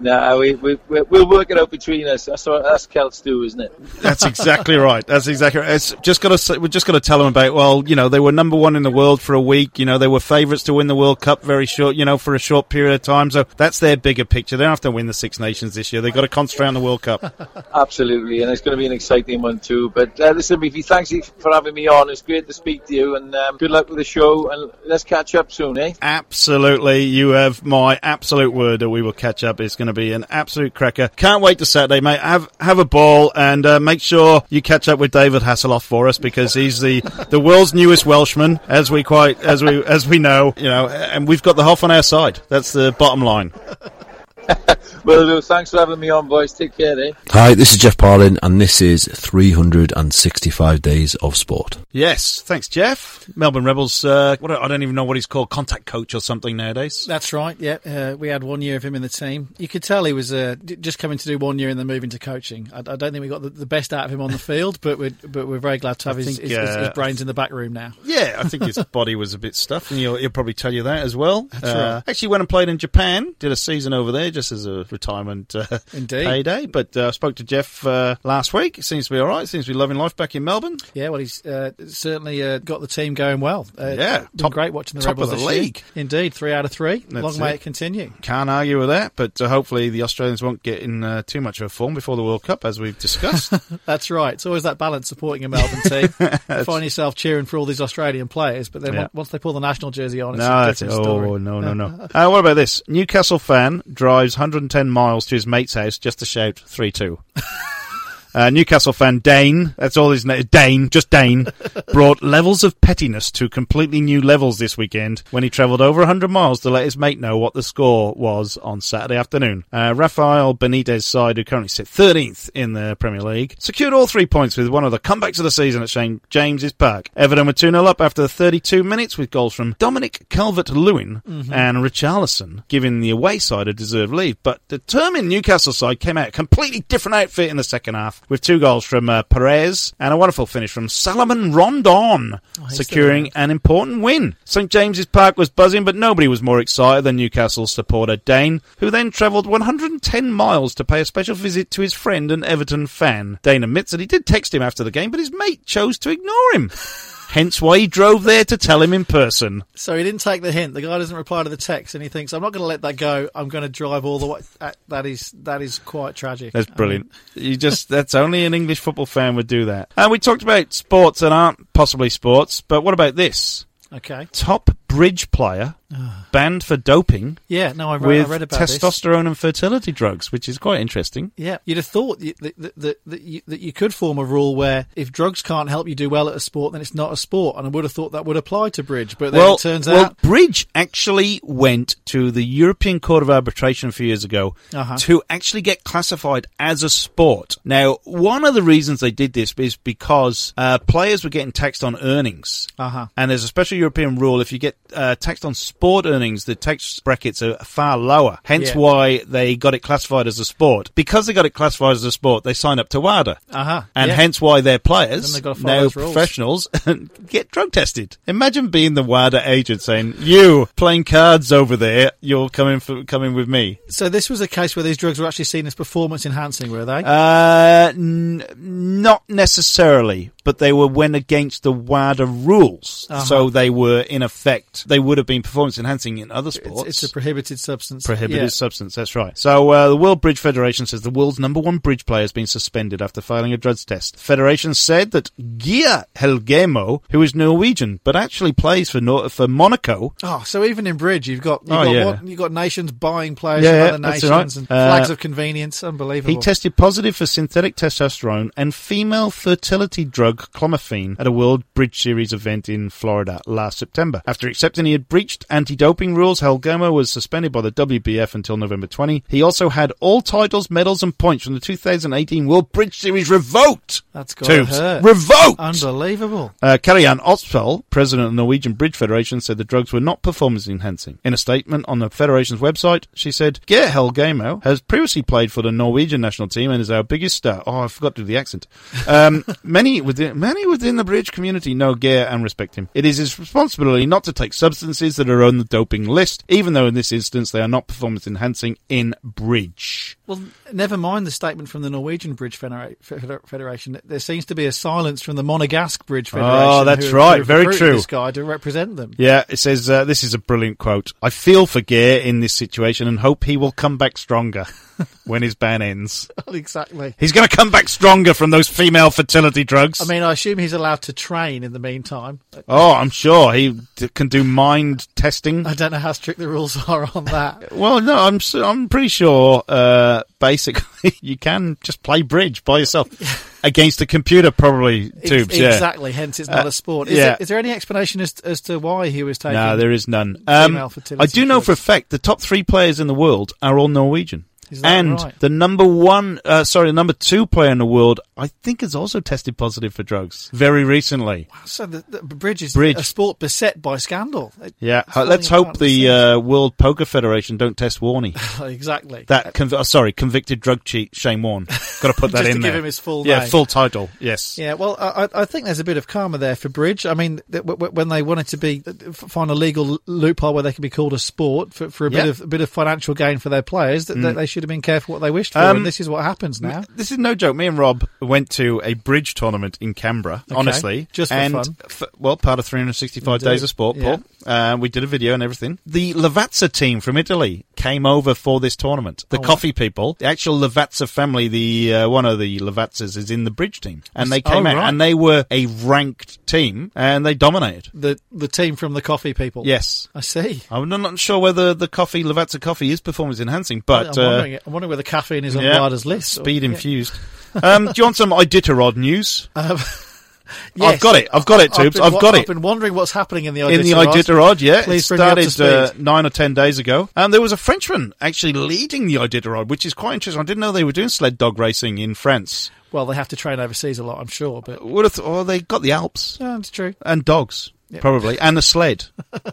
No, we, we, we- we'll work it out between us. That's what that's Celts do, isn't it? That's exactly right. That's exactly right. It's just got to we're just got to tell them about. Well, you know, they were number one in the world for a week. You know, they were favourites to win the World Cup very short. You know, for a short period of time. So that's their bigger picture. They don't have to win the Six Nations this year. They've got to concentrate on the World Cup. Absolutely, and it's going to be an exciting one too. But uh, listen, Beefy, thanks for having me on. It's great to speak to you, and um, good luck with the show. And let's catch up soon, eh? Absolutely. You have my absolute word that we will catch up. It's going to be an absolute cracker. Can't wait to Saturday, mate. Have have a ball and uh, make sure you catch up with David Hasselhoff for us because he's the, the world's newest Welshman, as we quite as we as we know. You know, and we've got the Hoff on our side. That's the bottom line. Well, do. Thanks for having me on, boys. Take care, eh? Hi, this is Geoff Parling, and this is 365 Days of Sport. Yes, thanks, Geoff. Melbourne Rebels. Uh, what I don't even know what he's called, contact coach or something nowadays. That's right. Yeah, uh, we had one year of him in the team. You could tell he was uh, just coming to do one year and then moving to coaching. I, I don't think we got the, the best out of him on the field, but we're but we're very glad to have his, think, his, his, his uh, brains in the back room now. Yeah, I think his body was a bit stuffed, and he'll, he'll probably tell you that as well. That's Uh, right. Actually, went and played in Japan, did a season over there just as a retirement uh, Indeed. payday. But uh, I spoke to Geoff uh, last week. It seems to be all right. Seems to be loving life back in Melbourne. Yeah, well, he's uh, certainly uh, got the team going well. Uh, Yeah, top- great watching the top Rebels of the this year. league. Indeed, three out of three. That's Long may it. it continue. Can't argue with that. But uh, hopefully the Australians won't get in uh, too much of a form before the World Cup, as we've discussed. That's right. It's always that balance supporting a Melbourne team. you find yourself cheering for all these Australian players, but then Yeah. once they pull the national jersey on, it's No, a different it. story. Oh, no, no, no. uh, what about this? Newcastle fan drives 110 miles to his mate's house just to shout 3 2. Uh, Newcastle fan Dane, that's all his name, Dane, just Dane, brought levels of pettiness to completely new levels this weekend when he travelled over 100 miles to let his mate know what the score was on Saturday afternoon. Uh, Rafael Benitez' side, who currently sit 13th in the Premier League, secured all three points with one of the comebacks of the season at St James's Park. Everton were 2 0 up after 32 minutes with goals from Dominic Calvert Lewin Mhm. and Richarlison, giving the away side a deserved lead. But the determined Newcastle side came out a completely different outfit in the second half. With two goals from uh, Perez and a wonderful finish from Salomon Rondon, he's securing an important win. St James's Park was buzzing, but nobody was more excited than Newcastle supporter Dane, who then travelled 110 miles to pay a special visit to his friend and Everton fan. Dane admits that he did text him after the game, but his mate chose to ignore him. Hence why he drove there to tell him in person. So he didn't take the hint. The guy doesn't reply to the text, and he thinks, "I'm not going to let that go. I'm going to drive all the way." That is that is quite tragic. That's brilliant. You just that's only an English football fan would do that. And we talked about sports that aren't possibly sports, but what about this? Okay. Top bridge player banned for doping Yeah. No, I read, with I read about this. testosterone and fertility drugs, which is quite interesting. Yeah, you'd have thought that, that, that, that, you, that you could form a rule where if drugs can't help you do well at a sport, then it's not a sport. And I would have thought that would apply to bridge. But then well, it turns out well, out. Bridge actually went to the European Court of Arbitration a few years ago Uh-huh. to actually get classified as a sport. Now, one of the reasons they did this is because uh, players were getting taxed on earnings. Uh-huh. And there's a special European rule if you get uh, taxed on sport earnings, the tax brackets are far lower. Hence Yeah. why they got it classified as a sport. Because they got it classified as a sport, they signed up to WADA. Uh-huh. And Yeah. hence why their players, Then they've gotta follow now professionals, get drug tested. Imagine being the WADA agent saying, you playing cards over there, you're coming for, coming with me. So this was a case where these drugs were actually seen as performance enhancing, were they? Uh, n- not necessarily, but they were went against the WADA rules. Uh-huh. So they were, in effect, they would have been performance enhancing in other sports. it's a prohibited substance. Prohibited Yeah. substance, that's right. So, uh, the World Bridge Federation says the world's number one bridge player has been suspended after failing a drugs test. The Federation said that Geir Helgemo, who is Norwegian, but actually plays for Nor- for Monaco, Oh, so even in bridge, you've got you've Oh, got yeah. what, you've got nations buying players Yeah, from other nations right. and Uh, flags of convenience. Unbelievable. He tested positive for synthetic testosterone and female fertility drug clomiphene at a World Bridge Series event in Florida last September. After accepting he had breached anti-doping rules, Helgemo was suspended by the WBF until November 20. He also had all titles, medals and points from the 2018 World Bridge Series revoked. That's got to hurt. Revoked! Unbelievable. Uh, Karianne Ospel, president of the Norwegian Bridge Federation, said the drugs were not performance enhancing. In a statement on the federation's website, she said, Geir Helgemo has previously played for the Norwegian national team and is our biggest star. Oh, I forgot to do the accent. Um, many within many within the bridge community know Geir and respect him. It is his responsibility not to take substances that are on the doping list, even though in this instance they are not performance enhancing in bridge. Well, never mind the statement from the Norwegian Bridge Federa- Federation. There seems to be a silence from the Monegasque Bridge Federation. Oh, that's right. Very true. This guy to represent them. Yeah, it says uh, this is a brilliant quote. I feel for Geir in this situation and hope he will come back stronger when his ban ends. exactly. He's going to come back stronger from those female fertility drugs. I mean, I assume he's allowed to train in the meantime. oh, I'm sure he d- can do mind testing. I don't know how strict the rules are on that. Well, no, I'm I'm pretty sure. Uh, basically, you can just play bridge by yourself against a computer, probably. Tubes, yeah. Exactly. Hence, it's not Uh, a sport. Is, yeah. there, is there any explanation as, as to why he was taking? No, there is none. Um, I do know for a fact the top three players in the world are all Norwegian. And right? the number one, uh, sorry, the number two player in the world, I think, has also tested positive for drugs very recently. So the, the bridge is Bridge. a sport beset by scandal. It- Yeah, let's hope the uh, World Poker Federation don't test Warney. exactly That conv- oh, sorry, convicted drug cheat Shane Warne. Got to put that Just in to there. give him his full yeah, name. full title. Yes. Yeah, well, I, I think there's a bit of karma there for bridge. I mean, th- w- w- when they wanted to be find a legal loophole where they can be called a sport for, for a bit Yeah. of a bit of financial gain for their players, that, that Mm. they should have been careful what they wished for. Um, and this is what happens now. This is no joke. Me and Rob went to a bridge tournament in Canberra, Okay. honestly. Just for and fun. f- well, part of 365 Indeed. Days of Sport, Yeah. Paul. Uh, we did a video and everything. The Lavazza team from Italy came over for this tournament. The Oh, wow. coffee people, the actual Lavazza family, the uh, one of the Lavazzas is in the bridge team. And they Oh, came out right. and they were a ranked team and they dominated. The the team from the coffee people. Yes. I see. I'm not- sure whether the coffee, Lavazza coffee, is performance enhancing, but uh, wondering, I'm wondering whether caffeine is on yeah, Ryder's list. Speed Yeah. infused. um, do you want some Iditarod news? Um, I've got it. I've got it, I've Tubes. I've wa- got I've been wondering what's happening in the Iditarod. in the Iditarod. Yeah. Please it bring me up to started uh, nine or ten days ago. And there was a Frenchman actually leading the Iditarod, which is quite interesting. I didn't know they were doing sled dog racing in France. Well, they have to train overseas a lot, I'm sure, but Would have th- oh, they got the Alps yeah, it's true. and dogs, Yep. probably, and a sled,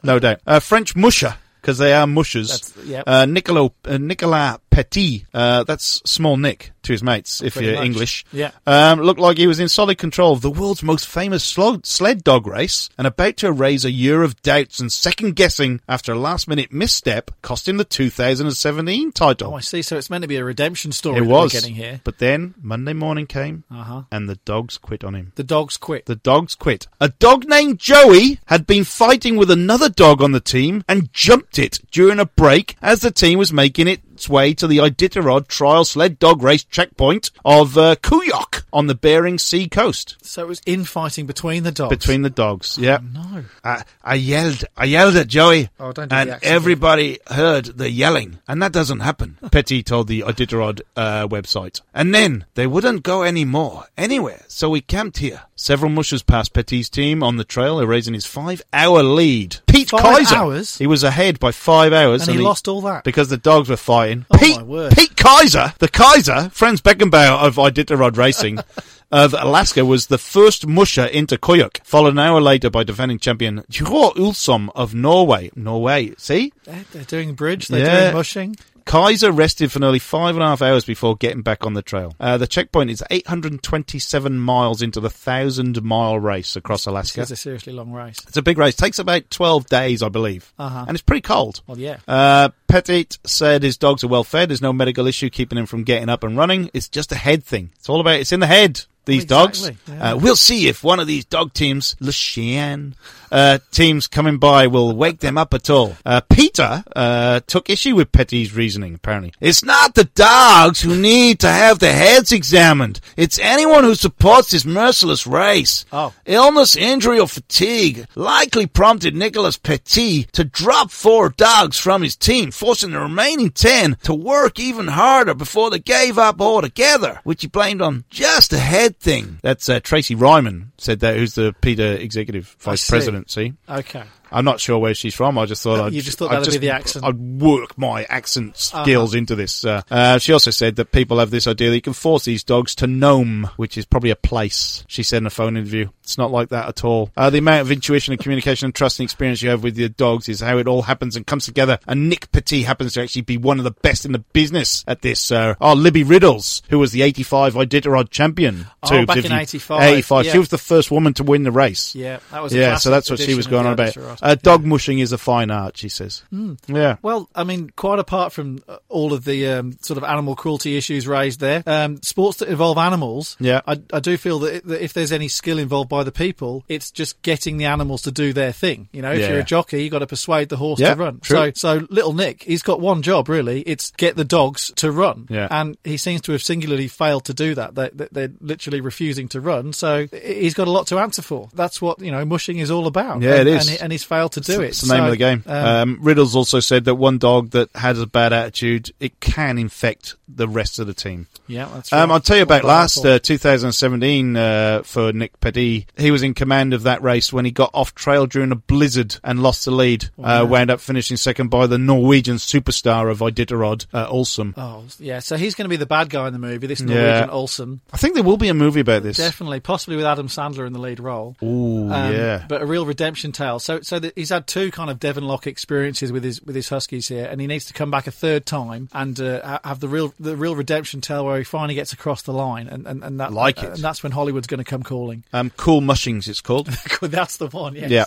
no doubt. Uh, French musher, because they are mushers. That's- yep. uh, Nicolo, uh, Nicolas Petit, uh, that's small Nick to his mates, if Pretty you're much. English, Yeah. um, looked like he was in solid control of the world's most famous sled dog race and about to erase a year of doubts and second guessing after a last minute misstep cost him the 2017 title. Oh, I see. So it's meant to be a redemption story it was. getting here. But then Monday morning came Uh-huh. and the dogs quit on him. The dogs quit. The dogs quit. A dog named Joey had been fighting with another dog on the team and jumped it during a break as the team was making its way to the Iditarod trail sled dog race checkpoint of uh, Koyuk on the Bering Sea coast. So it was infighting between the dogs. Between the dogs, yeah. no. I, I yelled, I yelled at Joey, Oh, don't do and everybody heard the yelling, and that doesn't happen. Petit told the Iditarod uh, website. And then they wouldn't go any more anywhere, so we camped here. Several mushers passed Petit's team on the trail, erasing his five-hour lead. Pete Five Kaiser, hours? he was ahead by five hours, And he lost all that? because the dogs were fighting. Oh, Pete, my word. Pete Kaiser, the Kaiser, Franz Beckenbauer of Iditarod Racing. Of Alaska was the first musher into Koyuk, followed an hour later by defending champion Joar Ulsom of Norway. Norway, see? They're, they're doing bridge. They're Yeah. doing mushing. Kaiser rested for nearly five and a half hours before getting back on the trail. Uh, the checkpoint is 827 miles into the thousand mile race across Alaska. It's a seriously long race. It's a big race. Takes about 12 days, I believe. Uh-huh. And it's pretty cold. Well, yeah. Uh, Petit said his dogs are well fed. There's no medical issue keeping him from getting up and running. It's just a head thing. It's all about, it's in the head. These Exactly, dogs. yeah. Uh, we'll see if one of these dog teams, Le Chien, uh, teams coming by will wake them up at all. Uh, PETA, uh, took issue with Petit's reasoning, apparently. It's not the dogs who need to have their heads examined. It's anyone who supports this merciless race. Oh. Illness, injury, or fatigue likely prompted Nicholas Petit to drop four dogs from his team, forcing the remaining ten to work even harder before they gave up altogether, which he blamed on just a head thing. That's uh, Tracy Reiman said that, who's the PETA executive vice president. See, Okay. I'm not sure where she's from. I just thought I'd You just thought that'd be the accent. I'd work my accent skills Uh-huh. into this. Uh, uh, she also said that people have this idea that you can force these dogs to Nome, which is probably a place. She said in a phone interview. It's not like that at all. Uh, the amount of intuition and communication and trust and experience you have with your dogs is how it all happens and comes together. And Nick Petit happens to actually be one of the best in the business at this. Uh, oh, Libby Riddles, who was the 85 Iditarod champion. Oh, too, back in you- 85, 85. She was the first woman to win the race. Yeah, that was a Yeah, so that's what she was going on about. Uh, dog mushing is a fine art, she says. Yeah. Well, I mean, quite apart from uh, all of the um, sort of animal cruelty issues raised there, um, sports that involve animals, Yeah. I, I do feel that, it, that if there's any skill involved by the people, it's just getting the animals to do their thing. You know, if Yeah. you're a jockey, you've got to persuade the horse Yeah, to run. true. So, so little Nick, he's got one job really. It's get the dogs to run. Yeah. And he seems to have singularly failed to do that. They, they, they're literally refusing to run. So he's got a lot to answer for. That's what, you know, mushing is all about. Yeah, and, it is. And, and he's failed to do it. It's the name So, of the game. um, Um, Riddles also said that one dog that has a bad attitude, it can infect the rest of the team. yeah, that's right. Um, I'll tell you about last uh, 2017 uh, for Nick Petit. He was in command of that race when he got off trail during a blizzard and lost the lead. Uh, wound up finishing second by the Norwegian superstar of Iditarod, uh, Ulsom. Oh, yeah. So he's going to be the bad guy in the movie, this Yeah. Norwegian Olsen. I think there will be a movie about this. Definitely, possibly with Adam Sandler in the lead role. Ooh, Um, yeah. But a real redemption tale. So, so that he's had two kind of Devon Loch experiences with his with his Huskies here, and he needs to come back a third time and uh, have the real the real redemption tale where he finally gets across the line, and and, and that Like it. and that's when Hollywood's going to come calling. Um, cool Mushings, it's called. that's the one. Yes. Yeah.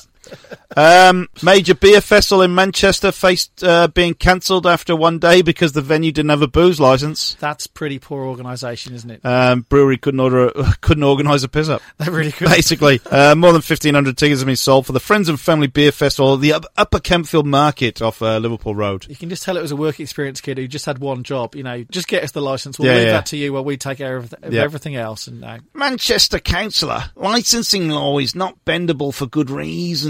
Um, major beer festival in Manchester faced uh, being cancelled after one day because the venue didn't have a booze license. That's pretty poor organisation, isn't it? Um, brewery couldn't order, couldn't organise a piss up. They really could. Basically, uh, more than fifteen hundred tickets have been sold for the Friends and Family Beer Festival, at the Upper Campfield Market off uh, Liverpool Road. You can just tell it was a work experience kid who just had one job. You know, just get us the license. We'll Yeah, leave yeah. that to you while we take care of, of Yeah. everything else. And uh, Manchester councillor, licensing law is not bendable for good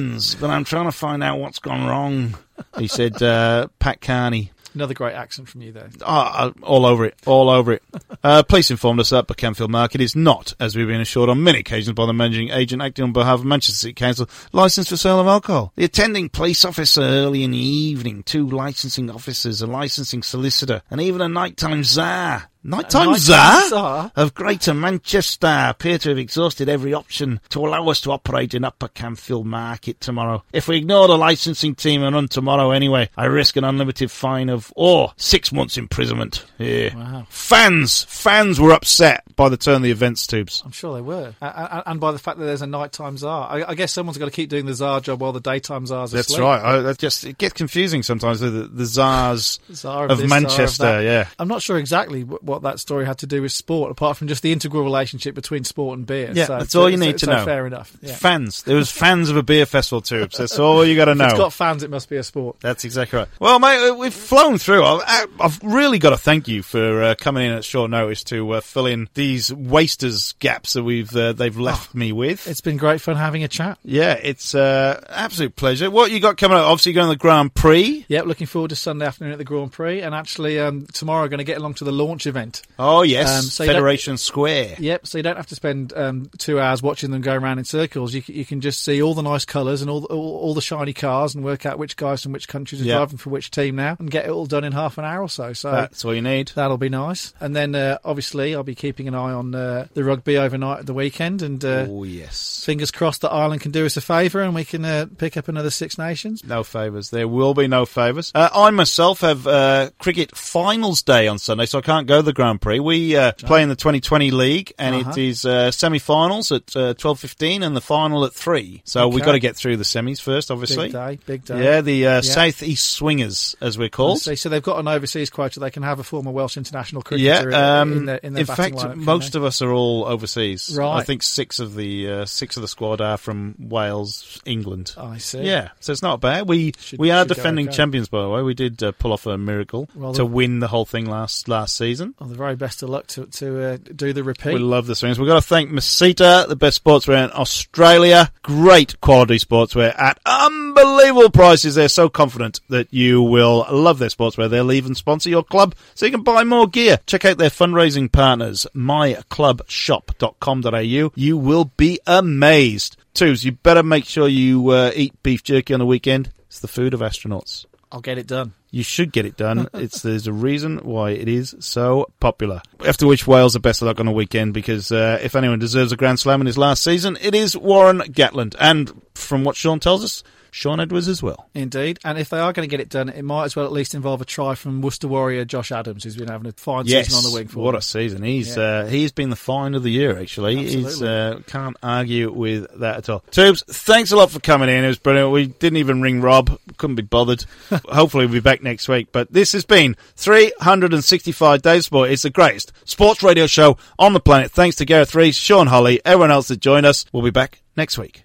reasons, but I'm trying to find out what's gone wrong. He said, uh, Pat Karney. another great accent from you there. Ah, uh, all over it, all over it. Uh, police informed us that the Campfield Market is not, as we've been assured on many occasions by the managing agent acting on behalf of Manchester City Council, licensed for sale of alcohol. The attending police officer early in the evening, two licensing officers, a licensing solicitor, and even a nighttime czar Nighttime czar czar? of Greater Manchester appear to have exhausted every option to allow us to operate in Upper Campfield Market tomorrow. If we ignore the licensing team and run tomorrow anyway, I risk an unlimited fine of or six months imprisonment. Yeah. Wow. Fans, fans were upset by the turn of the events tubes. I'm sure they were, a- and by the fact that there's a nighttime czar. I, I guess someone's got to keep doing the czar job while the daytime czars are That's asleep. right. I, that just it gets confusing sometimes. The, the czars Tsar of, this, Manchester. that. yeah. I'm not sure exactly wh- what that story had to do with sport, apart from just the integral relationship between sport and beer. Yeah, So- that's all you so- need to so know. Fair enough. Yeah. Fans. There was fans of a beer festival tubes. That's all you got to If know. it's got fans, it must be a sport. That's exactly right. Well, mate, uh, we've flown through. I've, I've really got to thank you for uh, coming in at short notice to uh, fill in these wasters gaps that we've uh, they've left me with. It's been great fun having a chat. Yeah, it's uh, absolute pleasure. What you got coming up? Obviously, going to the Grand Prix. Yep, looking forward to Sunday afternoon at the Grand Prix, and actually um, tomorrow going to get along to the launch event. Oh yes, Um, so Federation Square. Yep, so you don't have to spend um, two hours watching them go around in circles. You, you can just see all the nice colours and all the, all, all the shiny cars and work out which guys from which countries are Yeah. driving for which team now and get it all done in half an hour or so. So That's all you need. that'll be nice. And then uh, obviously I'll be keeping an eye on uh, the rugby overnight at the weekend and uh, oh yes. fingers crossed that Ireland can do us a favour and we can uh, pick up another Six Nations. No favours. There will be no favours. Uh, I myself have uh, cricket finals day on Sunday, so I can't go the Grand Prix. We uh, play in the 2020 league, and Uh-huh. it is uh, semi-finals at uh, 12:15 and the final at three. So we've got to get through the semis first, obviously. Big day, big day. Yeah, the uh, Yeah. South East Swingers, as we're called. So, they've got an overseas quota. They can have a former Welsh international Yeah, cricketer um, in, their, in their in fact, lineup, most of us are all overseas. Right. I think six of the uh, six of the squad are from Wales, England. I see. Yeah, so it's not bad. We Should- we are defending okay. champions, by the way. We did uh, pull off a miracle Well, to win the whole thing last last season. Well, the very best of luck to to uh, do the repeat. We love the swings. We've got to thank Masita, the best sportswear in Australia. Great quality sportswear at unbelievable prices. They're so confident that you will love their sportswear. They'll even sponsor your club so you can buy more gear. Check out their fundraising partners, myclubshop.com.au. You will be amazed. Twos, you better make sure you uh, eat beef jerky on the weekend. It's the food of astronauts. I'll get it done. You should get it done. It's there's a reason why it is so popular. After which, Wales the best of luck on the weekend because uh, if anyone deserves a Grand Slam in his last season, it is Warren Gatland. And from what Sean tells us, Shaun Edwards as well. Indeed. And if they are going to get it done, it might as well at least involve a try from Worcester Warrior Josh Adams, who's been having a fine Yes, season on the wing for what them. a season! He's Yeah. uh, he's been the find of the year. Actually, he's Absolutely. uh, can't argue with that at all. Tubes, thanks a lot for coming in. It was brilliant. We didn't even ring Rob; couldn't be bothered. Hopefully, we'll be back next week. But this has been 365 Days of Sport. It's the greatest sports radio show on the planet. Thanks to Gareth Rees, Sean Holley, everyone else that joined us. We'll be back next week.